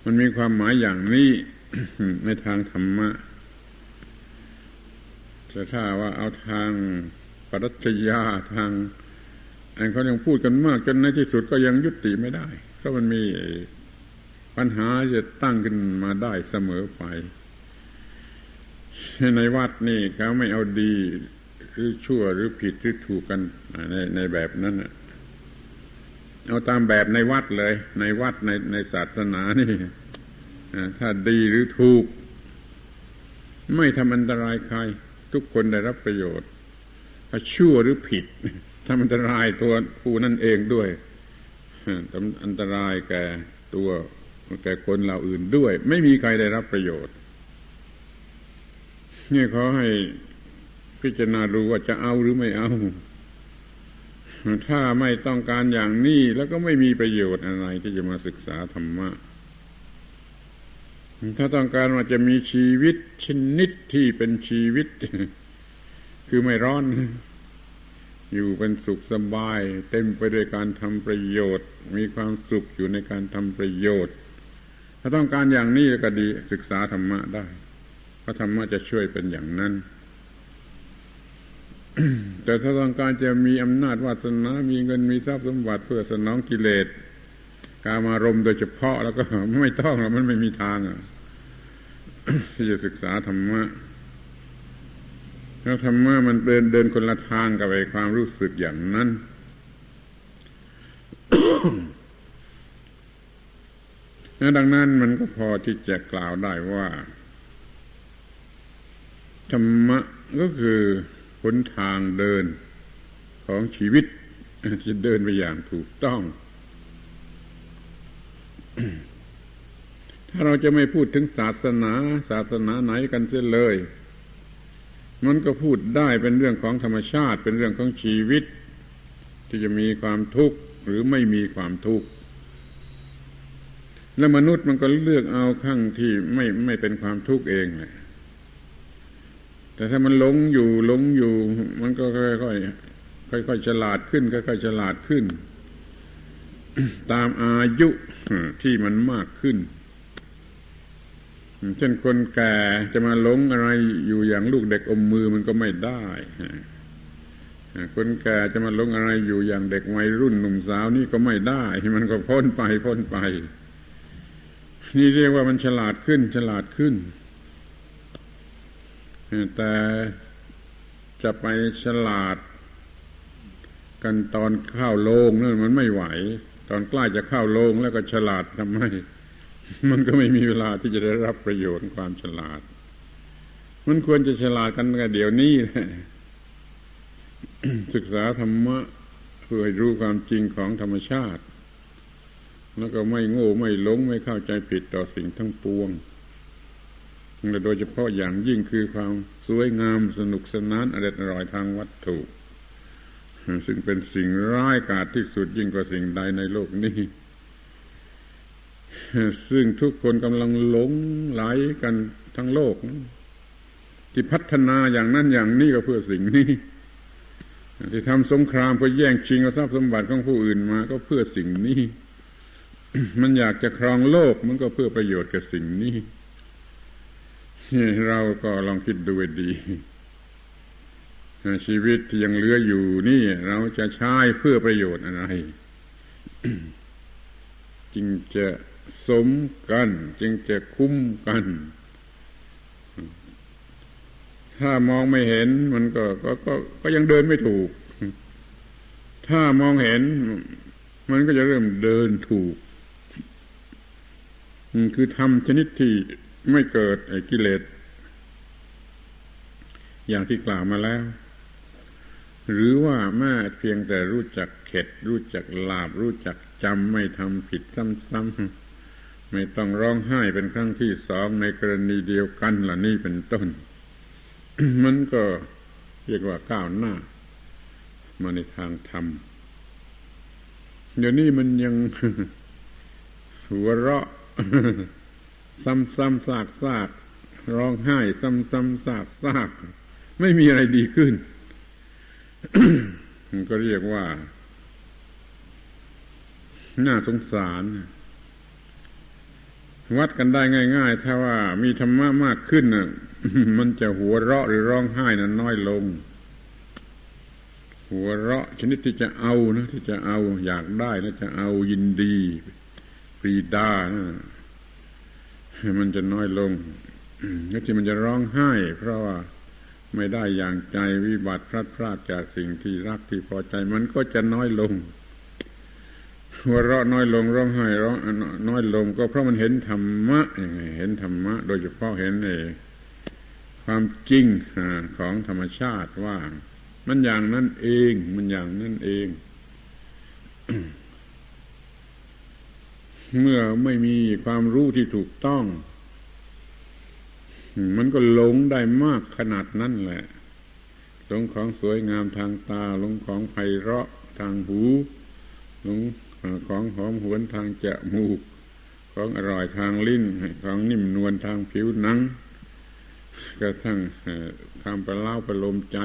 Speaker 1: มันมีความหมายอย่างนี้ในทางธรรมะแต่ถ้าว่าเอาทาง ปรัชญาทางอันเขายังพูดกันมากจนในที่สุดก็ยังยุติไม่ได้ เพราะมันมีปัญหาจะตั้งขึ้นมาได้เสมอไป ในวัดนี่เขาไม่เอาดีหรือชั่วหรือผิดหรือถูกกันในในแบบนั้นเอาตามแบบในวัดเลย ในวัดในในศาสนานี่ถ้าดีหรือถูก ไม่ทำอันตรายใคร ทุกคนได้รับประโยชน์ ชั่วหรือผิดทำอันตรายตัวผู้นั่นเองด้วยทำอันตรายแก่ตัวแก่คนเราอื่นด้วย ไม่มีใครได้รับประโยชน์ นี่ขอให้พิจารณาดูว่าจะเอาหรือไม่เอา ถ้าไม่ต้องการอย่างนี้แล้วก็ไม่มีประโยชน์อะไรที่จะมาศึกษาธรรมะถ้าต้องการว่าจะมีชีวิตชนิดที่เป็นชีวิต คือไม่ร้อน อยู่เป็นสุขสบาย เต็มไปด้วยการทำประโยชน์ มีความสุขอยู่ในการทำประโยชน์ ถ้าต้องการอย่างนี้ก็ดีศึกษาธรรมะได้ เพราะธรรมะจะช่วยเป็นอย่างนั้น แต่ถ้าต้องการจะมีอำนาจวาสนา มีเงินมีทรัพย์สมบัติเพื่อสนองกิเลสการมารมโดยเฉพาะแล้วก็ไม่ต้องแล้วมันไม่มีทางที่จะศึกษาธรรมะ แล้วธรรมะมันเดินเดินคนละทางกับไอ้ความรู้สึกอย่างนั้น ดังนั้นมันก็พอที่จะกล่าวได้ว่า ธรรมะก็คือหนทางเดินของชีวิตที่เดินไปอย่างถูกต้อง ถ้าเราจะไม่พูดถึงศาสนา ศาสนาไหนกันเสียเลย มันก็พูดได้เป็นเรื่องของธรรมชาติเป็นเรื่องของชีวิต ที่จะมีความทุกข์หรือไม่มีความทุกข์และมนุษย์มันก็เลือกเอาข้างที่ไม่ไม่เป็นความทุกข์เองแหละแต่ถ้ามันหลงอยู่หลงอยู่ มันก็ค่อยๆค่อยๆฉลาดขึ้นค่อยๆฉลาดขึ้น ตามอายุที่มันมากขึ้น เช่นคนแก่จะมาหลงอะไรอยู่อย่างลูกเด็กอมมือมันก็ไม่ได้คนแก่จะมาหลงอะไรอยู่อย่างเด็กวัยรุ่นหนุ่มสาวนี่ก็ไม่ได้ มันก็พ้นไปพ้นไป นี่เรียกว่ามันฉลาดขึ้น ฉลาดขึ้น แต่จะไปฉลาด กันตอนข้าวโลงนั่นมันไม่ไหว ตอนใกล้จะเข้าโลงแล้วก็ฉลาดทำไม มันก็ไม่มีเวลาที่จะได้รับประโยชน์ความฉลาด มันควรจะฉลาดกันกันเดี๋ยวนี้ศึกษาธรรมะเพื่อรู้ความจริงของธรรมชาติ แล้วก็ไม่โง่ไม่หลงไม่เข้าใจผิดต่อสิ่งทั้งปวงโดยเฉพาะอย่างยิ่งคือความสวยงามสนุกสนานอร่อยอร่อยทางวัตถุ ซึ่งเป็นสิ่งร้ายกาจที่สุดยิ่งกว่าสิ่งใดในโลกนี้ ซึ่งทุกคนกำลังหลงไหลกันทั้งโลกที่พัฒนาอย่างนั้นอย่างนี้ก็เพื่อสิ่งนี้ ที่ทำสงครามเพื่อแย่งชิงเอาทรัพย์สมบัติของผู้อื่นมา ก็เพื่อสิ่งนี้ มันอยากจะครองโลกมันก็เพื่อประโยชน์กับสิ่งนี้เราก็ลองคิดดูดีชีวิตที่ยังเหลืออยู่นี่ เราจะใช้เพื่อประโยชน์อะไร จึงจะ สมกัน จึงจะคุ้มกัน ถ้ามองไม่เห็นมันก็ก็ก็ก็ยังเดินไม่ถูก ถ้ามองเห็น มันก็จะเริ่มเดินถูกคือทำชนิดที่ไม่เกิดกิเลสอย่างที่กล่าวมาแล้ว หรือว่าแม่เพียงแต่รู้จักเข็ด รู้จักลาบ รู้จักจำไม่ทำผิดซ้ำๆ ไม่ต้องร้องไห้เป็นครั้งที่สองในกรณีเดียวกันล่ะนี่เป็นต้น มันก็เรียกว่าก้าวหน้า มาในทางธรรม เดี๋ยวนี้มันยังหัวเราะ ซ้ำๆซากๆร้องไห้ ซ้ำๆซากๆไม่มีอะไรดีขึ้นมันก็เรียกว่า น่าสงสาร วัดกันได้ง่าย ๆ ถ้าว่ามีธรรมะมากขึ้นน่ะ มันจะหัวเราะหรือร้องไห้นั้นน้อยลง หัวเราะชนิดที่จะเอานะที่จะเอาอยากได้แล้วจะเอายินดีปรีดานะมันจะน้อยลงก็ที่มันจะร้องไห้ เพราะว่าไม่ได้อย่างใจวิบัติพลัดพรากจากสิ่งที่รักที่พอใจ มันก็จะน้อยลง หัวเราะน้อยลงร้องไห้ร้องน้อยลง ก็เพราะมันเห็นธรรมะยังไงเห็นธรรมะ โดยเฉพาะเห็นเองความจริงของธรรมชาติว่า มันอย่างนั้นเองมันอย่างนั้นเอง เมื่อไม่มีความรู้ที่ถูกต้อง มันก็หลงได้มากขนาดนั้นแหละหลงของสวยงามทางตาหลงของไพเราะทางหูหลง ของหอมหวนทางจมูก ของอร่อยทางลิ้น ของนิ่มนวลทางผิวหนังกระทั่งทำประเล่าประโลมใจ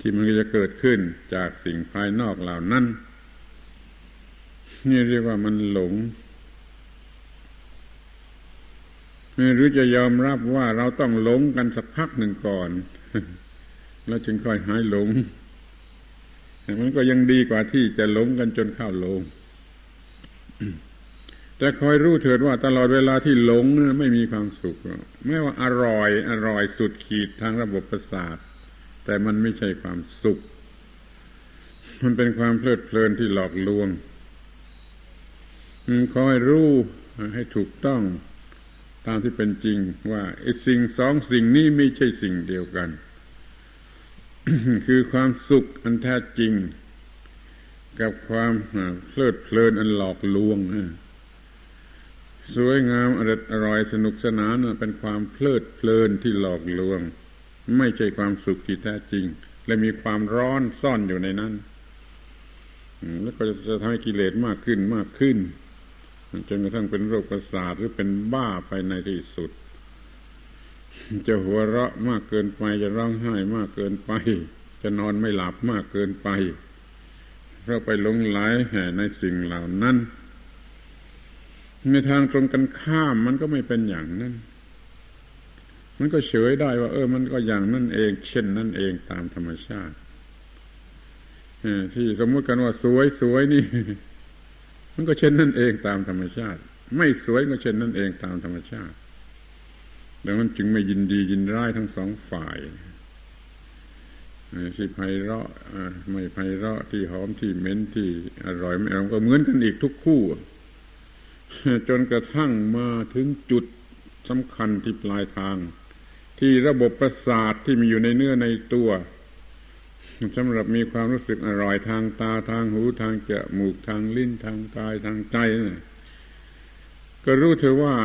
Speaker 1: ที่มันจะเกิดขึ้นจากสิ่งภายนอกเหล่านั้นนี่เรียกว่ามันหลงหรือจะยอมรับว่าเราต้องหลงกันสักพักหนึ่งก่อน แล้วจึงค่อยหายหลง มันก็ยังดีกว่าที่จะหลงกันจนเข้าลง แต่คอยรู้เถิดว่าตลอดเวลาที่หลงไม่มีความสุขไม่ว่าอร่อย อร่อยสุดขีดทางระบบประสาท แต่มันไม่ใช่ความสุข มันเป็นความเพลิดเพลินที่หลอกลวงคอยรู้ให้ถูกต้องตามที่เป็นจริงว่าไอ้สิ่งสองสิ่งนี้ไม่ใช่สิ่งเดียวกัน คือความสุขอันแท้จริง กับความเพลิดเพลินอันหลอกลวงสวยงามอร่อยอร่อยสนุกสนานเป็นความเพลิดเพลินที่หลอกลวง ไม่ใช่ความสุขที่แท้จริง และมีความร้อนซ่อนอยู่ในนั้นแล้วก็จะทำให้กิเลสมากขึ้นมากขึ้นจนกระทั่งเป็นโรคประสาทหรือเป็นบ้าไปในที่สุด จะหัวเราะมากเกินไป จะร้องไห้มากเกินไป จะนอนไม่หลับมากเกินไป เพราะไปหลงไหลแห่ในสิ่งเหล่านั้นในทางตรงกันข้ามมันก็ไม่เป็นอย่างนั้น มันก็เฉยได้ว่า เออ มันก็อย่างนั่นเอง เช่นนั่นเองตามธรรมชาติที่สมมติกันว่าสวยสวยนี่ มันก็เช่นนั่นเองตามธรรมชาติ ไม่สวยก็เช่นนั่นเองตามธรรมชาติ ดังนั้นจึงไม่ยินดียินร้ายทั้งสองฝ่ายที่ไพเราะไม่ไพเราะที่หอมที่เหม็นที่อร่อยไม่อร่อยก็เหมือนกันอีกทุกคู่ จนกระทั่งมาถึงจุดสำคัญที่ปลายทาง ที่ระบบประสาทที่มีอยู่ในเนื้อในตัวสำหรับมีความรู้สึกอร่อยทางตาทางหูทางจมูกทางลิ้นทางกายทางใจนะ ก็รู้เถอว่า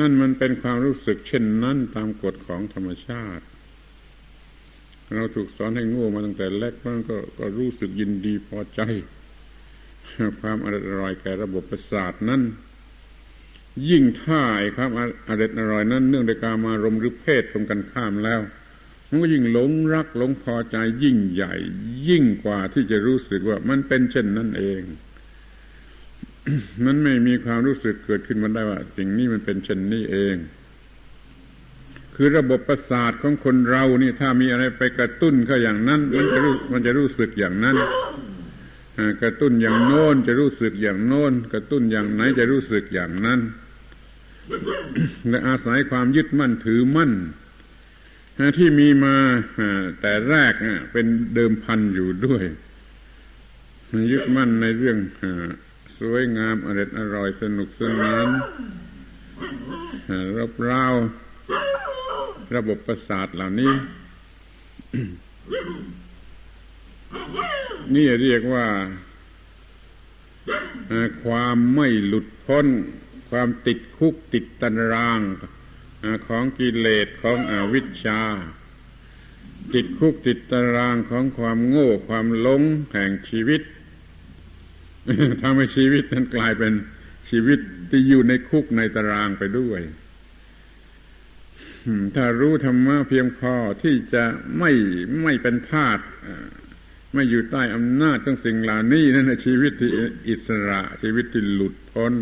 Speaker 1: นั่นมันเป็นความรู้สึกเช่นนั้นตามกฎของธรรมชาติ เราถูกสอนให้งูมาตั้งแต่เล็กมันก็ก็รู้สึกยินดีพอใจ ความอร่อยแก่ระบบประสาทนั้นยิ่งท่ายความอร่อยนั้น เนื่องด้วยการมารมหรือเพศตรงกันข้ามแล้ว มันก็ยิ่งหลงรักหลงพอใจยิ่งใหญ่ ยิ่งกว่าที่จะรู้สึกว่ามันเป็นเช่นนั้นเอง มันไม่มีความรู้สึกเกิดขึ้นมาได้ว่า สิ่งนี้มันเป็นเช่นนี้เอง คือระบบประสาทของคนเรานี่ถ้ามีอะไรไปกระตุ้นเขาอย่างนั้น มันจะรู้มันจะรู้สึกอย่างนั้นกระตุ้นอย่างโน้นจะรู้สึกอย่างโน้น กระตุ้นอย่างไหนจะรู้สึกอย่างนั้นและอาศัยความยึดมั่นถือมั่นที่มีมาแต่แรกเป็นเดิมพันอยู่ด้วย ยึดมั่นในเรื่อง สวยงามอร่อยอร่อยสนุกสนานรบเร้าระบบประสาทเหล่านี้ นี่เรียกว่า ความไม่หลุดพ้น ความติดคุกติดตันรางของกิเลสของอวิชชา ติดคุกติดตารางของความโง่ความหลงแห่งชีวิต ทำให้ชีวิตนั้นกลายเป็นชีวิตที่อยู่ในคุกในตารางไปด้วยถ้ารู้ธรรมะเพียงพอที่จะไม่ไม่เป็นทาสไม่อยู่ใต้อำนาจของสิ่งเหล่านี้นั่นชีวิตที่อิสระ ชีวิตที่หลุดพ้น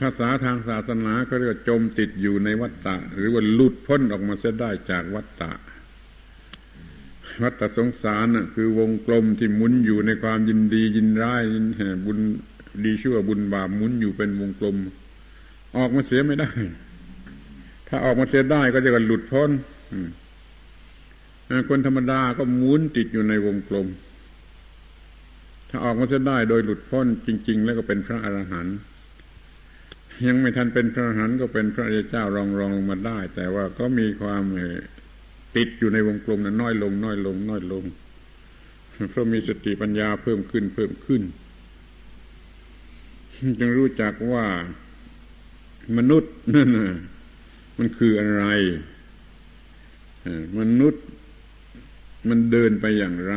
Speaker 1: ภาษาทางศาสนาเขาเรียกว่าจมติดอยู่ในวัฏฏะหรือว่าหลุดพ้นออกมาเสียได้จากวัฏฏะ วัฏสงสารน่ะคือวงกลมที่หมุนอยู่ในความยินดียินร้ายบุญดีชั่วบุญบาปหมุนอยู่เป็นวงกลม ออกมาเสียไม่ได้ ถ้าออกมาเสียได้ก็จะกันหลุดพ้นคนธรรมดาก็หมุนติดอยู่ในวงกลม ถ้าออกมาเสียได้โดยหลุดพ้นจริง ๆ แล้วก็เป็นพระอรหันต์ยังไม่ทันเป็นพระอรหันต์ก็เป็นพระเจ้ารองรองลงมาได้ แต่ว่าก็มีความ ติดอยู่ในวงกลมนั้นน้อยลง น้อยลง น้อยลง เพราะมีสติปัญญาเพิ่มขึ้นเพิ่มขึ้น จึงรู้จักว่ามนุษย์นั่นมันคืออะไรมนุษย์มันเดินไปอย่างไร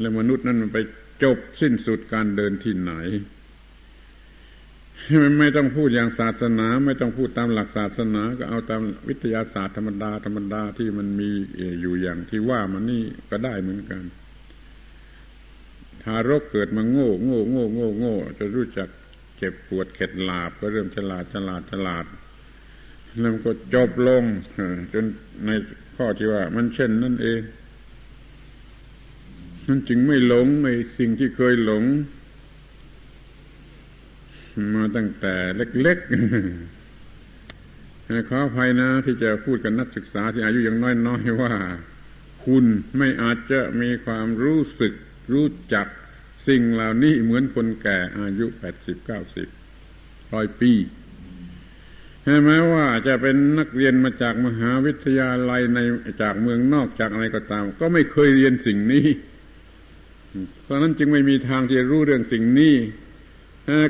Speaker 1: แล้วมนุษย์นั้นมันไปจบสิ้นสุดการเดินที่ไหน ไม่ต้องพูดอย่างศาสนา ไม่ต้องพูดตามหลักศาสนา ก็เอาตามวิทยาศาสตร์ธรรมดาธรรมดาที่มันมีอยู่อย่างที่ว่ามันนี่ก็ได้เหมือนกันทารกเกิดมาโง่โง่โง่โง่โง่จะรู้จักเจ็บปวดเข็ดหลาบ ก็เริ่มฉลาดฉลาดฉลาดแล้วก็จบลงจนในข้อที่ว่า มันเช่นนั่นเองมันจึงไม่หลงในสิ่งที่เคยหลง มาตั้งแต่เล็กๆขออภัยนะ ที่จะพูดกับนักศึกษาที่อายุยังน้อยๆว่า คุณไม่อาจจะมีความรู้สึก รู้จักสิ่งเหล่านี้เหมือนคนแก่อายุแปดสิบเก้าสิบร้อยปีแม้ว่าจะเป็นนักเรียนมาจากมหาวิทยาลัยในจากเมืองนอกจากอะไรก็ตาม ก็ไม่เคยเรียนสิ่งนี้เพราะนั้นจึงไม่มีทางที่จะรู้เรื่องสิ่งนี้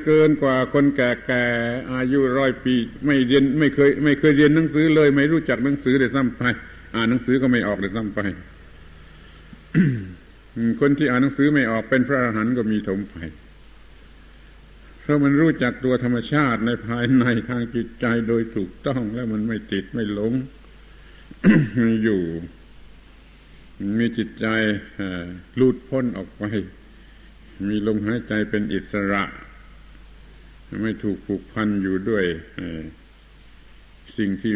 Speaker 1: เกินกว่าคนแก่ๆอายุร้อยปี ไม่เรียนไม่เคย ไม่เคยเรียนหนังสือเลย ไม่รู้จักหนังสือเลยซ้ำไปอ่านหนังสือก็ไม่ออกเลยซ้ำไปคนที่อ่านหนังสือไม่ออกเป็นพระอรหันต์ก็มีถมไปเพราะมันรู้จักตัวธรรมชาติในภายในทางจิตใจโดยถูกต้องแล้วมันไม่ติดไม่หลงอยู่ มีจิตใจหลุดพ้นออกไป มีลมหายใจเป็นอิสระ ไม่ถูกผูกพันอยู่ด้วยสิ่งที่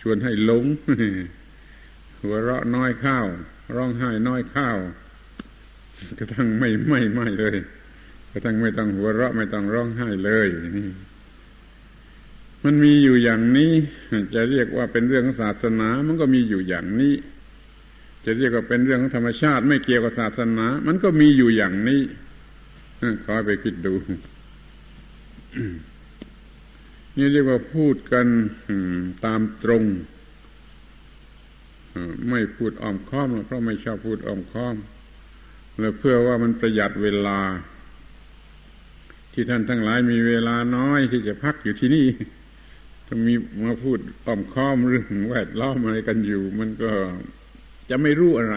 Speaker 1: ชวนให้หลงหัวเราะน้อยข้าว ร้องไห้น้อยข้าวกระทั่งไม่ไม่ไม่เลยกระทั่งไม่ต้องหัวเราะไม่ต้องร้องไห้เลยนี่มันมีอยู่อย่างนี้ จะเรียกว่าเป็นเรื่องศาสนา มันก็มีอยู่อย่างนี้ จะเรียกว่าเป็นเรื่องของธรรมชาติ ไม่เกี่ยวกับศาสนา มันก็มีอยู่อย่างนี้ขอไปคิดดู นี่เรียกว่าพูดกันตามตรงไม่พูดอ้อมค้อมเพราะไม่ชอบพูดอ้อมค้อม แล้วเพื่อว่ามันประหยัดเวลา ที่ท่านทั้งหลายมีเวลาน้อยที่จะพักอยู่ที่นี่ถ้ามีมาพูดอ้อมค้อมเรื่องแวดล้อมอะไรกันอยู่ มันก็จะไม่รู้อะไร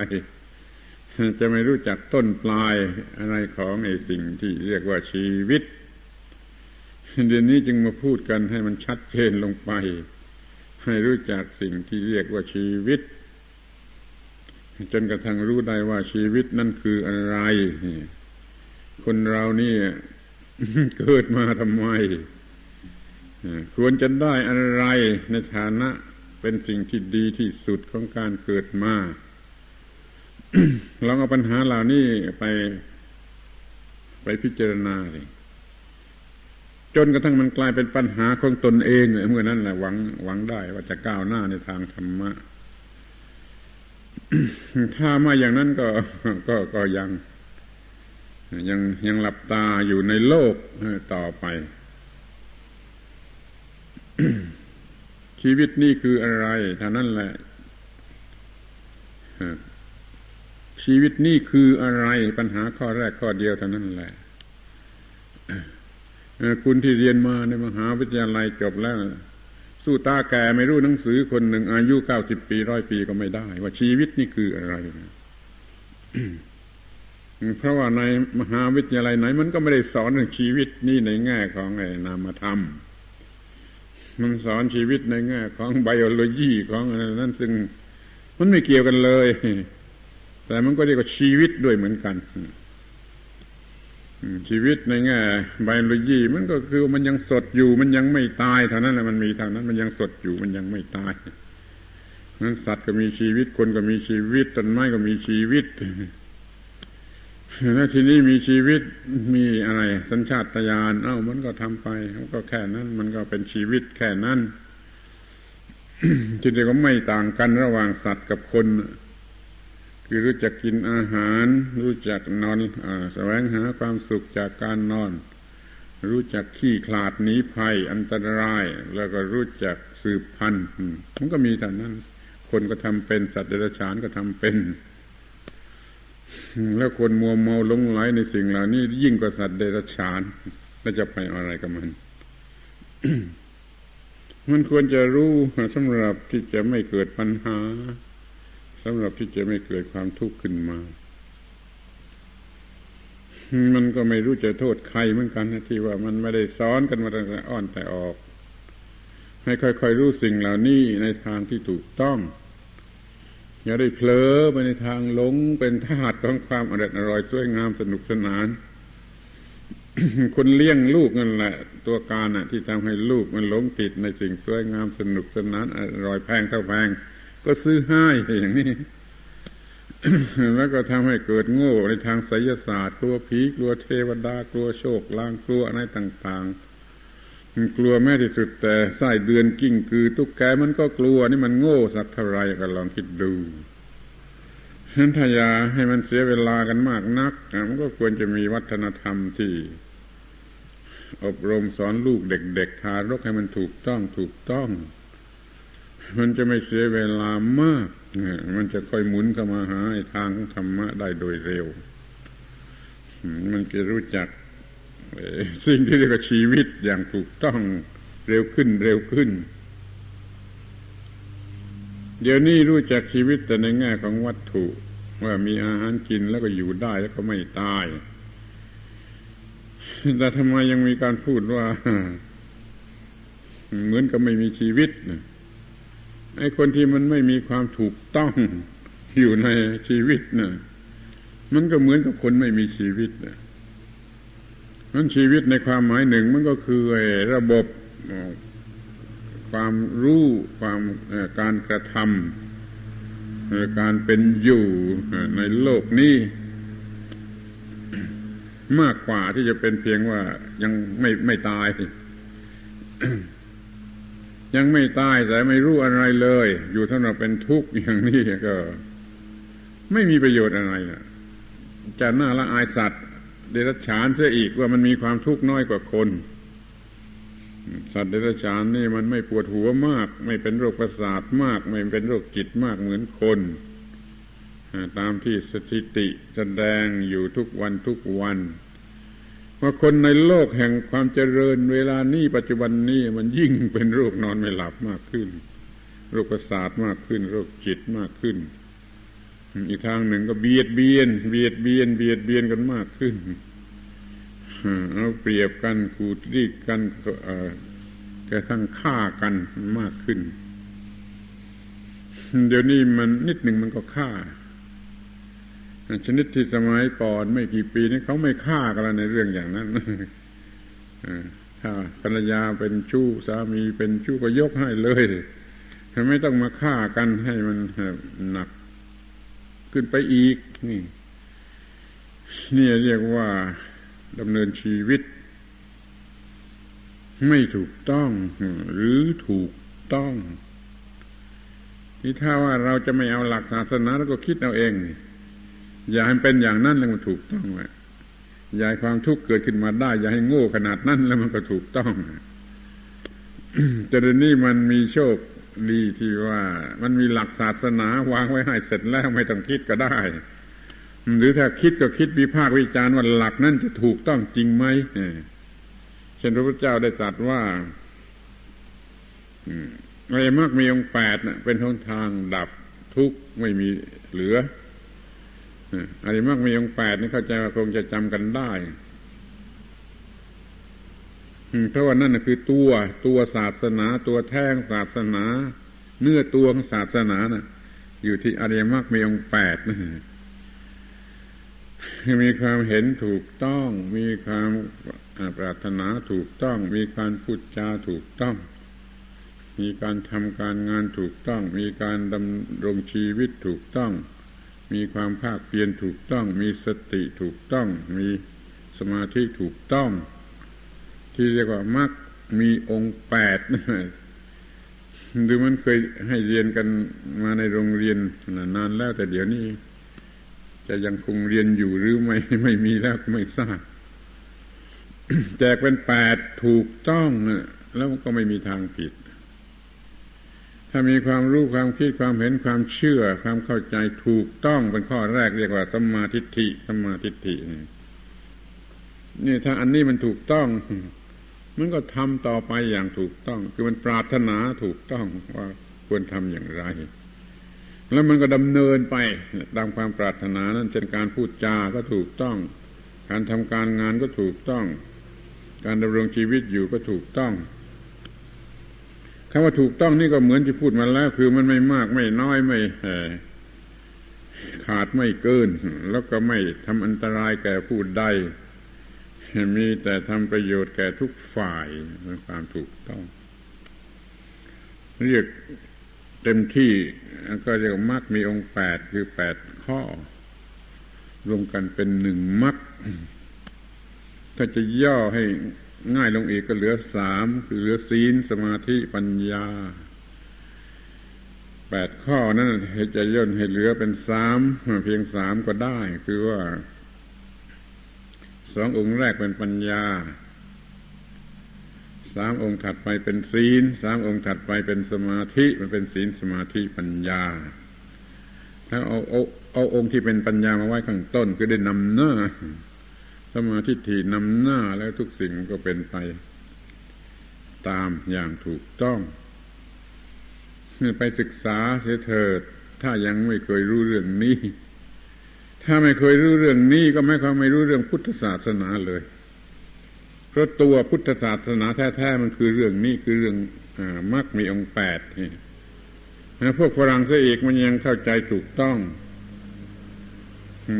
Speaker 1: จะไม่รู้จักต้นปลายอะไรของไอ้สิ่งที่เรียกว่าชีวิต เดี๋ยวนี้จึงมาพูดกันให้มันชัดเจนลงไป ให้รู้จักสิ่งที่เรียกว่าชีวิต จนกระทั่งรู้ได้ว่าชีวิตนั่นคืออะไร คนเรานี่เกิดมาทำไมควรจะได้อะไรในฐานะเป็นสิ่งที่ดีที่สุดของการเกิดมา ลองเอาปัญหาเหล่านี้ไปไปพิจารณาเลย จนกระทั่งมันกลายเป็นปัญหาของตนเองเมื่อนั้นแหละหวังหวังได้ว่าจะก้าวหน้าในทางธรรมะ ถ้ามาอย่างนั้นก็ก็ก็ยัง ยังยังหลับตาอยู่ในโลกต่อไป ชีวิตนี่คืออะไรท่านั้นแหละชีวิตนี่คืออะไรปัญหาข้อแรกข้อเดียวเท่านั้นแหละ คุณที่เรียนมาในมหาวิทยาลัยจบแล้ว สู้ตาแก่ไม่รู้หนังสือคนหนึ่งอายุเก้าสิบปีร้อยปีก็ไม่ได้ ว่าชีวิตนี่คืออะไรเพราะว่าในมหาวิทยาลัยไหน มันก็ไม่ได้สอนเรื่องชีวิตนี่ในแง่ของไอ้นามธรรม มันสอนชีวิตในแง่ของไบโอโลจีของอะไรนั่นซึ่งมันไม่เกี่ยวกันเลย แต่มันก็เรียกว่าชีวิตด้วยเหมือนกัน ชีวิตในแง่ไบโอโลจีมันก็คือมันยังสดอยู่ มันยังไม่ตายเท่านั้นแหละมันมีเท่านั้น มันยังสดอยู่มันยังไม่ตายนั้นสัตว์ก็มีชีวิตคนก็มีชีวิตต้นไม้ก็มีชีวิตแล้วทีนี้มีชีวิตมีอะไร สัญชาตญาณเอ้ามันก็ทำไปมันก็แค่นั้น มันก็เป็นชีวิตแค่นั้นที่เดียวก็ไม่ต่างกันระหว่างสัตว์กับคน คือรู้จักกินอาหาร รู้จักนอนอแสวงหาความสุขจากการนอน รู้จักขี้ขลาดหนีภัยอันตราย แล้วก็รู้จักสืบพันธุ์มันก็มีแต่นั้น คนก็ทำเป็นสัตว์เดรัจฉานก็ทำเป็น แล้วคนมัวเมาหลงไหลในสิ่งเหล่านี้ยิ่งกว่าสัตว์เดรัจฉานแล้วจะไปอะไรกับมันมันควรจะรู้สำหรับที่จะไม่เกิดปัญหา สำหรับที่จะไม่เกิดความทุกข์ขึ้นมา มันก็ไม่รู้จะโทษใครเหมือนกันนะที่ว่ามันไม่ได้สอนกันมาตั้งแต่อ่อนแต่ออก ให้ค่อยๆรู้สิ่งเหล่านี้ในทางที่ถูกต้อง อย่าได้เผลอไปในทางหลงเป็นทาสของความอร่อยอร่อยสวยงามสนุกสนานคนเลี้ยงลูกนั่นแหละ ตัวการน่ะ ที่ทำให้ลูกมันหลงติดในสิ่งสวยงามสนุกสนานอร่อยแพงเท่าแพง ก็ซื้อให้อย่างนี้แล้วก็ทำให้เกิดโง่ในทางไสยศาสตร์กลัวผีกลัวเทวดากลัวโชคลางกลัวอะไรต่างๆ กลัวแม้ที่สุดแต่ไส้เดือนกิ้งคือ ตุ๊กแกมันก็กลัวนี่มันโง่สักเท่าไรก็ลองคิดดูฉะนั้นถ้าอยาให้มันเสียเวลากันมากนักมันก็ควรจะมีวัฒนธรรมที่ อบรมสอนลูกเด็ก ๆ ทารกให้มันถูกต้องถูกต้อง มันจะไม่เสียเวลามากมันจะค่อยหมุนเข้ามาหาทางธรรมะได้โดยเร็ว มันจะรู้จักสิ่งที่เรียกว่าชีวิตอย่างถูกต้องเร็วขึ้นเร็วขึ้น เดี๋ยวนี้รู้จักชีวิตแต่ในแง่ของวัตถุ ว่ามีอาหารกินแล้วก็อยู่ได้แล้วก็ไม่ตาย แต่ทำไมยังมีการพูดว่า เหมือนกับไม่มีชีวิตนะ ไอ้คนที่มันไม่มีความถูกต้องอยู่ในชีวิตนะ่ะมันก็เหมือนกับคนไม่มีชีวิตนะนั้นชีวิตในความหมายหนึ่งมันก็คือระบบความรู้ความการกระทำการเป็นอยู่ในโลกนี้มากกว่าที่จะเป็นเพียงว่ายังไม่ไม่ตาย ยังไม่ตายแต่ไม่รู้อะไรเลย อยู่เท่านเราเป็นทุกข์อย่างนี้ก็ ไม่มีประโยชน์อะไรนะจะน่าละอายสัตว์เดรัจฉานเสียอีกว่ามันมีความทุกข์น้อยกว่าคน สัตว์เดรัจฉานนี่มันไม่ปวดหัวมาก ไม่เป็นโรคประสาทมาก ไม่เป็นโรคจิตมากเหมือนคนตามที่สถิติแสดงอยู่ทุกวันทุกวัน ว่าคนในโลกแห่งความเจริญเวลานี้ปัจจุบันนี้มันยิ่งเป็นโรคนอนไม่หลับมากขึ้นโรคประสาทมากขึ้น โรคจิตมากขึ้น อีกทางหนึ่งก็เบียดเบียน เบียดเบียน เบียดเบียนกันมากขึ้นเอาเปรียบกันขูดรีดกันกระทั่งฆ่ากันมากขึ้น เดี๋ยวนี้มันนิดหนึ่งมันก็ฆ่า ชนิดที่สมัยก่อนไม่กี่ปีนี้เขาไม่ฆ่ากันในเรื่องอย่างนั้นถ้าภรรยาเป็นชู้สามีเป็นชู้ก็ยกให้เลยไม่ต้องมาฆ่ากันให้มันหนัก ขึ้นไปอีก นี่ นี่เรียกว่าดำเนินชีวิต ไม่ถูกต้อง หรือถูกต้องนี่ถ้าว่าเราจะไม่เอาหลักศาสนาแล้วก็คิดเอาเอง อย่าให้เป็นอย่างนั้นแล้วมันถูกต้องแหละอย่าให้ความทุกข์เกิดขึ้นมาได้ อย่าให้โง่ขนาดนั้นแล้วมันก็ถูกต้องแต่เดี๋ยวนี้มันมีโชคดีที่ว่า มันมีหลักศาสนาวางไว้ให้เสร็จแล้วไม่ต้องคิดก็ได้ หรือถ้าคิดก็คิดวิพากษ์วิจารณ์ว่าหลักนั้นจะถูกต้องจริงไหมเช่นพระพุทธเจ้าได้ตรัสว่าอะไรมากมีองแปดเป็นหนทางดับทุกข์ไม่มีเหลือ อะไรมากมีองแปดนี่เข้าใจว่าคงจะจำกันได้เพราะว่านั่นคือตัวตัวศาสนา ตัวแท่งศาสนา เนื้อตัวของศาสนานะ่ะ อยู่ที่อริยมรรคมีองค์แปดนะมีความเห็นถูกต้อง มีความปรารถนาถูกต้อง มีการพูดจาถูกต้อง มีการทำการงานถูกต้อง มีการดำรงชีวิตถูกต้อง มีความภาคเพียรถูกต้อง มีสติถูกต้อง มีสมาธิถูกต้อง ที่เรียกว่ามักมีองค์แปดดูมันเคยให้เรียนกันมาในโรงเรียนนานแล้วแต่เดี๋ยวนี้จะยังคงเรียนอยู่หรือไม่ไม่มีแล้วไม่ทราบแจกเป็นแปดถูกต้องแล้วก็ไม่มีทางผิด ถ้ามีความรู้ความคิดความเห็นความเชื่อ ความเข้าใจถูกต้องเป็นข้อแรกเรียกว่าสัมมาทิฏฐิสัมมาทิฏฐินี่ถ้าอันนี้มันถูกต้อง มันก็ทำต่อไปอย่างถูกต้อง คือมันปรารถนาถูกต้องว่าควรทำอย่างไร แล้วมันก็ดำเนินไปตามความปรารถนานั้นเช่นการพูดจาก็ถูกต้อง การทำการงานก็ถูกต้อง การดำรงชีวิตอยู่ก็ถูกต้อง คำว่าถูกต้องนี่ก็เหมือนที่พูดมาแล้ว คือมันไม่มากไม่น้อยไม่ขาดไม่เกิน แล้วก็ไม่ทำอันตรายแก่ผู้ใดมีแต่ทำประโยชน์แก่ทุกฝ่ายเป็นความถูกต้อง เรียกเต็มที่ก็เรียกมักมีองค์แปดคือแปดข้อ รวมกันเป็นหนึ่งมักถ้าจะย่อให้ ง่ายลงอีกก็เหลือสามคือเหลือศีลสมาธิปัญญาแปดข้อนั้นจะย่นให้เหลือเป็นสามเพียงสามก็ได้ คือว่าสององค์แรกเป็นปัญญาสามองค์ถัดไปเป็นศีลสามองค์ถัดไปเป็นสมาธิมันเป็นศีลสมาธิปัญญา ถ้าเอาเอาเอาองค์ที่เป็นปัญญามาไว้ข้างต้นก็ได้นำหน้า สมาธิที่นำหน้าแล้วทุกสิ่งก็เป็นไป ตามอย่างถูกต้องไปศึกษาเสียเถิด ถ้ายังไม่เคยรู้เรื่องนี้ ถ้าไม่เคยรู้เรื่องนี้ก็ไม่เคยไม่รู้เรื่องพุทธศาสนาเลย เพราะตัวพุทธศาสนาแท้ๆมันคือเรื่องนี้คือเรื่องอมรรคมีองค์แปดพวกฝรั่งเสียอีกมันยังเข้าใจถูกต้อง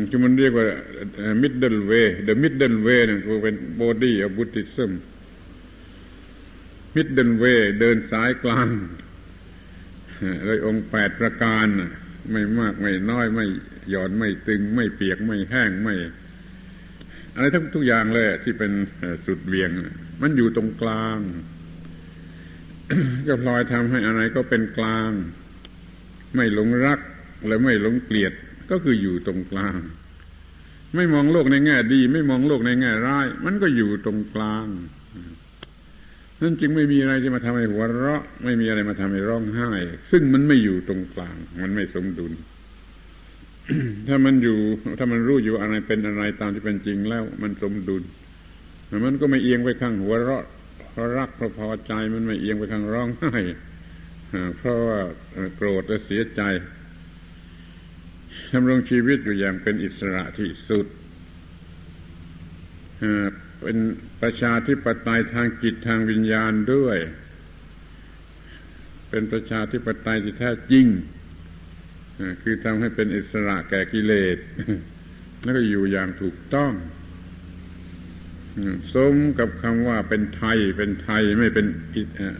Speaker 1: ที่มันเรียกว่า middle way the middle way นั่นคือเป็น body of Buddhism middle way เดินสายกลางเลยองค์แปดประการไม่มากไม่น้อยไม่หย่อนไม่ตึง ไม่เปียกไม่แห้งไม่อะไรทั้งทุกอย่างเลยที่เป็นสุดเวียง มันอยู่ตรงกลาง ก็พลอยทำให้อะไรก็เป็นกลาง ไม่หลงรักและไม่หลงเกลียด ก็คืออยู่ตรงกลาง ไม่มองโลกในแง่ดี ไม่มองโลกในแง่ร้าย มันก็อยู่ตรงกลางนั่นจึงไม่มีอะไรที่มาทำให้หัวเราะ ไม่มีอะไรมาทำให้ร้องไห้ ซึ่งมันไม่อยู่ตรงกลาง มันไม่สมดุล ถ้ามันอยู่ถ้ามันรู้อยู่อะไรเป็นอะไรตามที่เป็นจริงแล้ว มันสมดุลมันก็ไม่เอียงไปข้างหัวเราะเพราะรักเพราะพอใจมันไม่เอียงไปข้างร้องไห้เพราะว่าโกรธและเสียใจ ดำรงชีวิตอยู่อย่างเป็นอิสระที่สุดเป็นประชาธิปไตยทางจิตทางวิญญาณด้วย เป็นประชาธิปไตยที่แท้จริงคือทำให้เป็นอิสระแก่กิเลส แล้วก็อยู่อย่างถูกต้องสมกับคำว่าเป็นไทย เป็นไทยไม่เป็น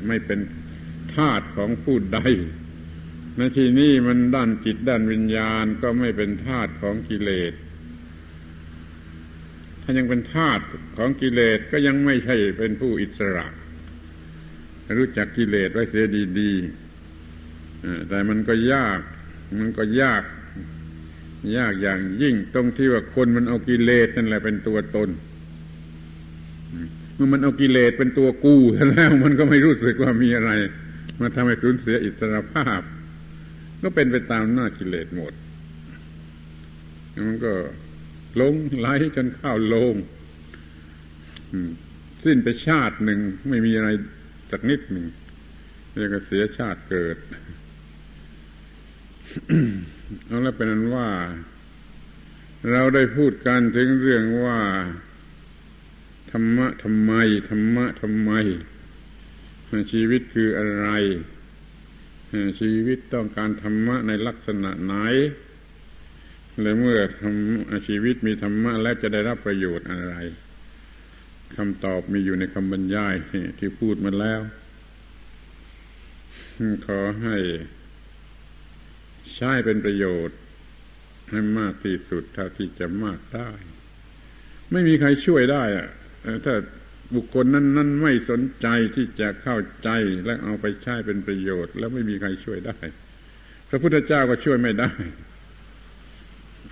Speaker 1: ไม่เป็นธาตุของผู้ใด ในที่นี้มันด้านจิตด้านวิญญาณก็ไม่เป็นธาตุของกิเลส ถ้ายังเป็นธาตุของกิเลสก็ยังไม่ใช่เป็นผู้อิสระ รู้จักกิเลสไว้เสียดีๆแต่มันก็ยาก มันก็ยาก ยากอย่างยิ่งตรงที่ว่าคนมันเอากิเลสนั่นแหละเป็นตัวตนเมื่อมันเอากิเลสเป็นตัวกู้แล้วมันก็ไม่รู้สึกว่ามีอะไร มาทำให้สูญเสียอิสรภาพ ก็เป็นไปตามหน้ากิเลสหมด มันก็ลงไหลจนข้าวลงสิ้นไปชาติหนึ่งไม่มีอะไรสักนิดหนึ่งเรียกเสียชาติเกิดเอาล้วเป็นนั้นว่า เราได้พูดกันถึงเรื่องว่าธรรมะทำไมธรรมะทำไมชีวิตคืออะไร ชีวิตต้องการธรรมะในลักษณะไหนและเมื่อทำชีวิตมีธรรมะแล้วจะได้รับประโยชน์อะไรคำตอบมีอยู่ในคำบรรยายที่พูดมาแล้ว ขอให้ใช้เป็นประโยชน์ให้มากที่สุดเท่าที่จะมากได้ ไม่มีใครช่วยได้อะถ้า บุคคลนั้นนั้นไม่สนใจที่จะเข้าใจและเอาไปใช้เป็นประโยชน์ แล้วไม่มีใครช่วยได้ พระพุทธเจ้าก็ช่วยไม่ได้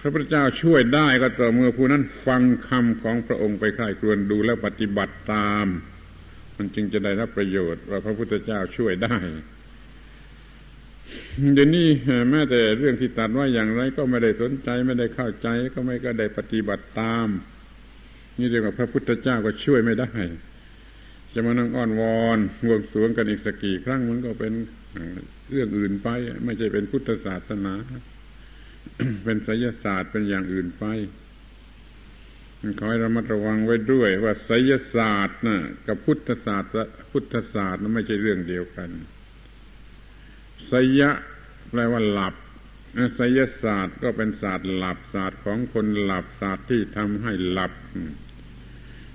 Speaker 1: พระพุทธเจ้าช่วยได้ก็ต่อเมื่อผู้นั้นฟังคำของพระองค์ไปใคร่ครวญดูแล้วปฏิบัติตาม มันจึงจะได้รับประโยชน์ว่าพระพุทธเจ้าช่วยได้เดี๋ยวนี้แม้แต่เรื่องที่ตัดว่าอย่างไรก็ไม่ได้สนใจไม่ได้เข้าใจก็ไม่ก็ได้ปฏิบัติตาม นี่เรียกว่าพระพุทธเจ้าก็ช่วยไม่ได้ จะมานั่งอ้อนวอนวงสวงกันอีกสักกี่ครั้งมันก็เป็นเรื่องอื่นไป ไม่ใช่เป็นพุทธศาสนา เป็นไสยศาสตร์เป็นอย่างอื่นไปขอให้ระมัดระวังไว้ด้วย ว่าไสยศาสตร์นะกับพุทธศาสตร์พุทธศาสตร์นั้นไม่ใช่เรื่องเดียวกันไสยะแปลว่าหลับไสยศาสตร์ก็เป็นศาสตร์หลับศาสตร์ของคนหลับศาสตร์ที่ทำให้หลับ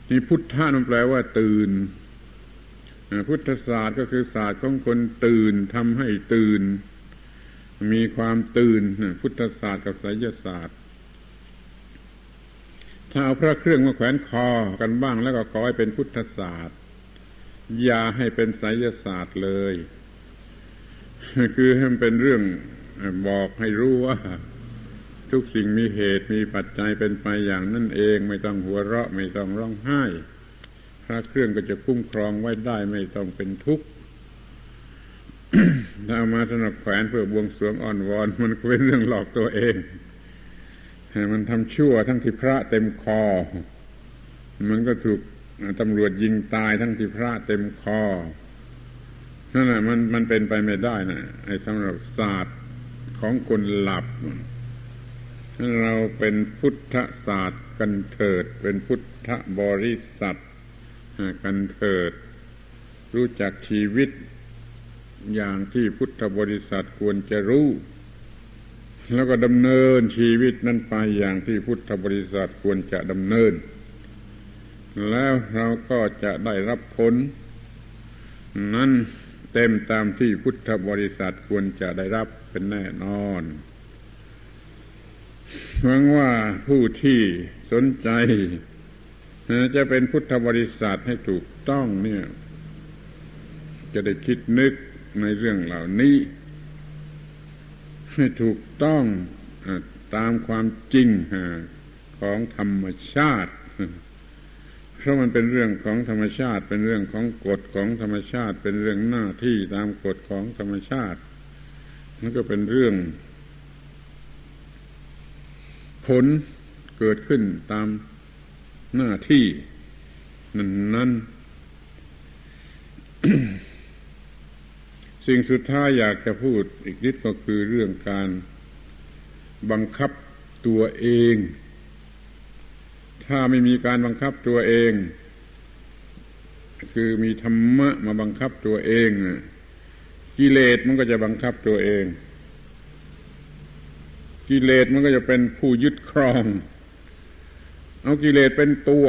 Speaker 1: นี่พุทธะนั่นแปลว่าตื่นพุทธศาสตร์ก็คือศาสตร์ของคนตื่นทำให้ตื่น มีความตื่นพุทธศาสตร์กับไสยศาสตร์ ถ้าเอาพระเครื่องมาแขวนคอกันบ้างแล้วก็ขอให้เป็นพุทธศาสตร์ อย่าให้เป็นไสยศาสตร์เลย คือให้มันเป็นเรื่องบอกให้รู้ว่า ทุกสิ่งมีเหตุมีปัจจัยเป็นไปอย่างนั่นเอง ไม่ต้องหัวเราะไม่ต้องร้องไห้ พระเครื่องก็จะคุ้มครองไว้ได้ไม่ต้องเป็นทุกข์ถ้ามาสนับแขวนเพื่อบวงสรวงอ่อนวอน มันเป็นเรื่องหลอกตัวเองมันทำชั่วทั้งที่พระเต็มคอ มันก็ถูกตำรวจยิงตายทั้งที่พระเต็มคอนั่นแหละมันมันเป็นไปไม่ได้นะไอ้สำหรับศาสตร์ของคนหลับ เราเป็นพุทธศาสตร์กันเถิด เป็นพุทธบริษัทกันเถิด รู้จักชีวิต อย่างที่พุทธบริษัทควรจะรู้ แล้วก็ดำเนินชีวิตนั้นไปอย่างที่พุทธบริษัทควรจะดำเนิน แล้วเราก็จะได้รับผล นั้นเต็มตามที่พุทธบริษัทควรจะได้รับเป็นแน่นอน หวังว่าผู้ที่สนใจจะเป็นพุทธบริษัทให้ถูกต้องเนี่ย จะได้คิดนึกในเรื่องเหล่านี้ ให้ถูกต้องตามความจริงของธรรมชาติ เพราะมันเป็นเรื่องของธรรมชาติ เป็นเรื่องของกฎของธรรมชาติ เป็นเรื่องหน้าที่ตามกฎของธรรมชาติมันก็เป็นเรื่อง ผลเกิดขึ้นตามหน้าที่ นั้นนั้นสิ่งสุดท้ายอยากจะพูดอีกนิดก็คือเรื่องการบังคับตัวเอง ถ้าไม่มีการบังคับตัวเอง คือมีธรรมะมาบังคับตัวเองกิเลสมันก็จะบังคับตัวเอง กิเลสมันก็จะเป็นผู้ยึดครอง เอากิเลสเป็นตัว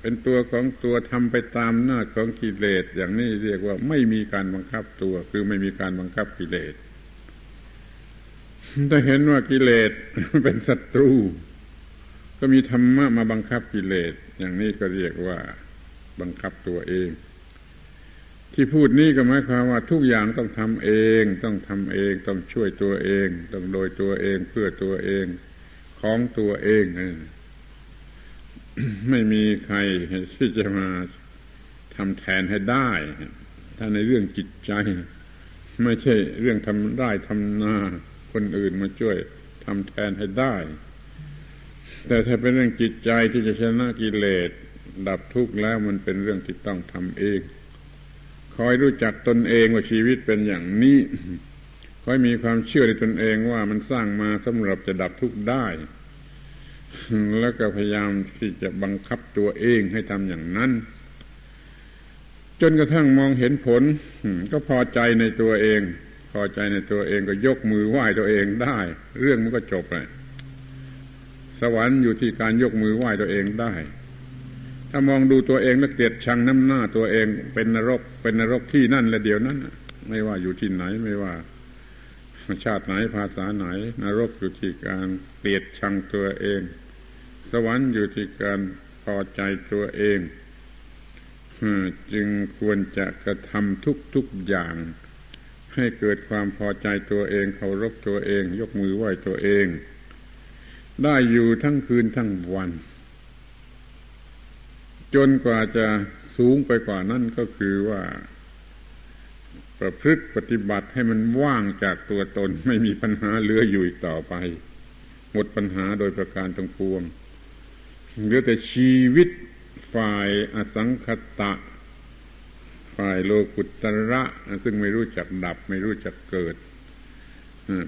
Speaker 1: เป็นตัวของตัวทำไปตามหน้าของกิเลสอย่างนี้เรียกว่าไม่มีการบังคับตัว คือไม่มีการบังคับกิเลสถ้าเห็นว่ากิเลสเป็นศัตรู ก็มีธรรมะมาบังคับกิเลสอย่างนี้ก็เรียกว่าบังคับตัวเอง ที่พูดนี้ก็หมายความว่าทุกอย่างต้องทำเอง ต้องทำเอง ต้องช่วยตัวเอง ต้องโดยตัวเองเพื่อตัวเองของตัวเองไม่มีใครที่จะมาทำแทนให้ได้ ถ้าในเรื่องจิตใจ ไม่ใช่เรื่องทำได้ทำนาคนอื่นมาช่วยทำแทนให้ได้ แต่ถ้าเป็นเรื่องจิตใจที่จะชนะกิเลสดับทุกข์แล้วมันเป็นเรื่องที่ต้องทำเอง คอยรู้จักตนเองว่าชีวิตเป็นอย่างนี้ คอยมีความเชื่อในตนเองว่ามันสร้างมาสำหรับจะดับทุกข์ได้ แล้วก็พยายามที่จะบังคับตัวเองให้ทำอย่างนั้น จนกระทั่งมองเห็นผล ก็พอใจในตัวเอง พอใจในตัวเองก็ยกมือไหว้ตัวเองได้ เรื่องมันก็จบเลยสวรรค์อยู่ที่การยกมือไหว้ตัวเองได้ ถ้ามองดูตัวเองแล้วเกลียดชังน้ำหน้าตัวเองเป็นนรก เป็นนรกที่นั่นและเดียวนั้นไม่ว่าอยู่ที่ไหนไม่ว่า ชาติไหนภาษาไหน นรกอยู่ที่การเกลียดชังตัวเอง สวรรค์อยู่ที่การพอใจตัวเองจึงควรจะกระทำทุกๆอย่าง ให้เกิดความพอใจตัวเองเคารพตัวเอง ยกมือไหว้ตัวเอง ได้อยู่ทั้งคืนทั้งวัน จนกว่าจะสูงไปกว่านั้นก็คือว่า ประพฤติปฏิบัติให้มันว่างจากตัวตน ไม่มีปัญหาเหลืออยู่อีกต่อไป หมดปัญหาโดยประการทั้งปวงเหลือแต่ชีวิตฝ่ายอสังคตะ ฝ่ายโลกุตระ ซึ่งไม่รู้จักดับ ไม่รู้จักเกิด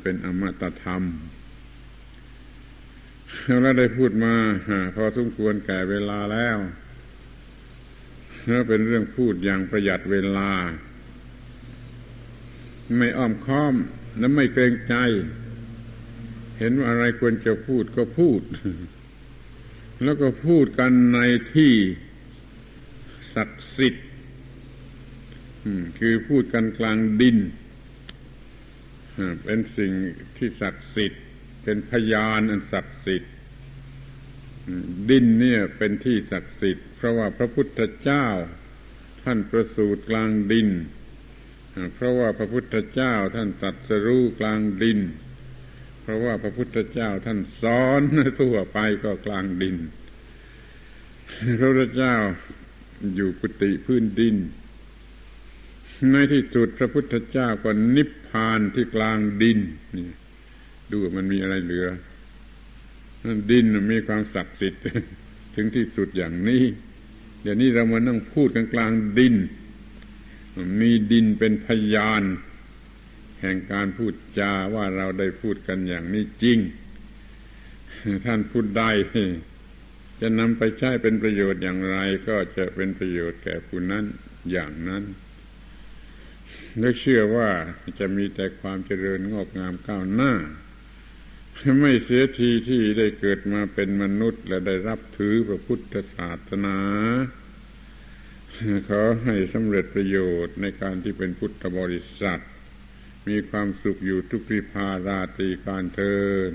Speaker 1: เป็นอมตะธรรมเราได้พูดมาพอสมควรแก่เวลาแล้ว แล้วเป็นเรื่องพูดอย่างประหยัดเวลา ไม่อ้อมค้อมและไม่เกรงใจ เห็นว่าอะไรควรจะพูดก็พูด แล้วก็พูดกันในที่ศักดิ์สิทธิ์คือพูดกันกลางดิน เป็นสิ่งที่ศักดิ์สิทธิ์ เป็นพยานอันศักดิ์สิทธิ์ ดินเนี่ยเป็นที่ศักดิ์สิทธิ์ เพราะว่าพระพุทธเจ้า ท่านประสูติกลางดิน เพราะว่าพระพุทธเจ้าท่านตัดสรู้กลางดิน เพราะว่าพระพุทธเจ้าท่านสอนทั่วไปก็กลางดิน พระพุทธเจ้าอยู่กุฏิพื้นดิน ในที่สุดพระพุทธเจ้าก็นิพพานที่กลางดิน นี่ดูมันมีอะไรเหลือ ดินมีความศักดิ์สิทธิ์ถึงที่สุดอย่างนี้ เดี๋ยวนี้เรามานั่งพูดกันกลางดิน มีดินเป็นพยาน แห่งการพูดจาว่าเราได้พูดกันอย่างนี้จริง ท่านพูดได้จะนำไปใช้เป็นประโยชน์อย่างไร ก็จะเป็นประโยชน์แก่ผู้นั้นอย่างนั้นและเชื่อว่าจะมีแต่ความเจริญงอกงามก้าวหน้า ไม่เสียทีที่ได้เกิดมาเป็นมนุษย์ และได้รับถือพระพุทธศาสนาขอให้สำเร็จประโยชน์ในการที่เป็นพุทธบริษัท มีความสุขอยู่ทุกพิพาราตีการเทิน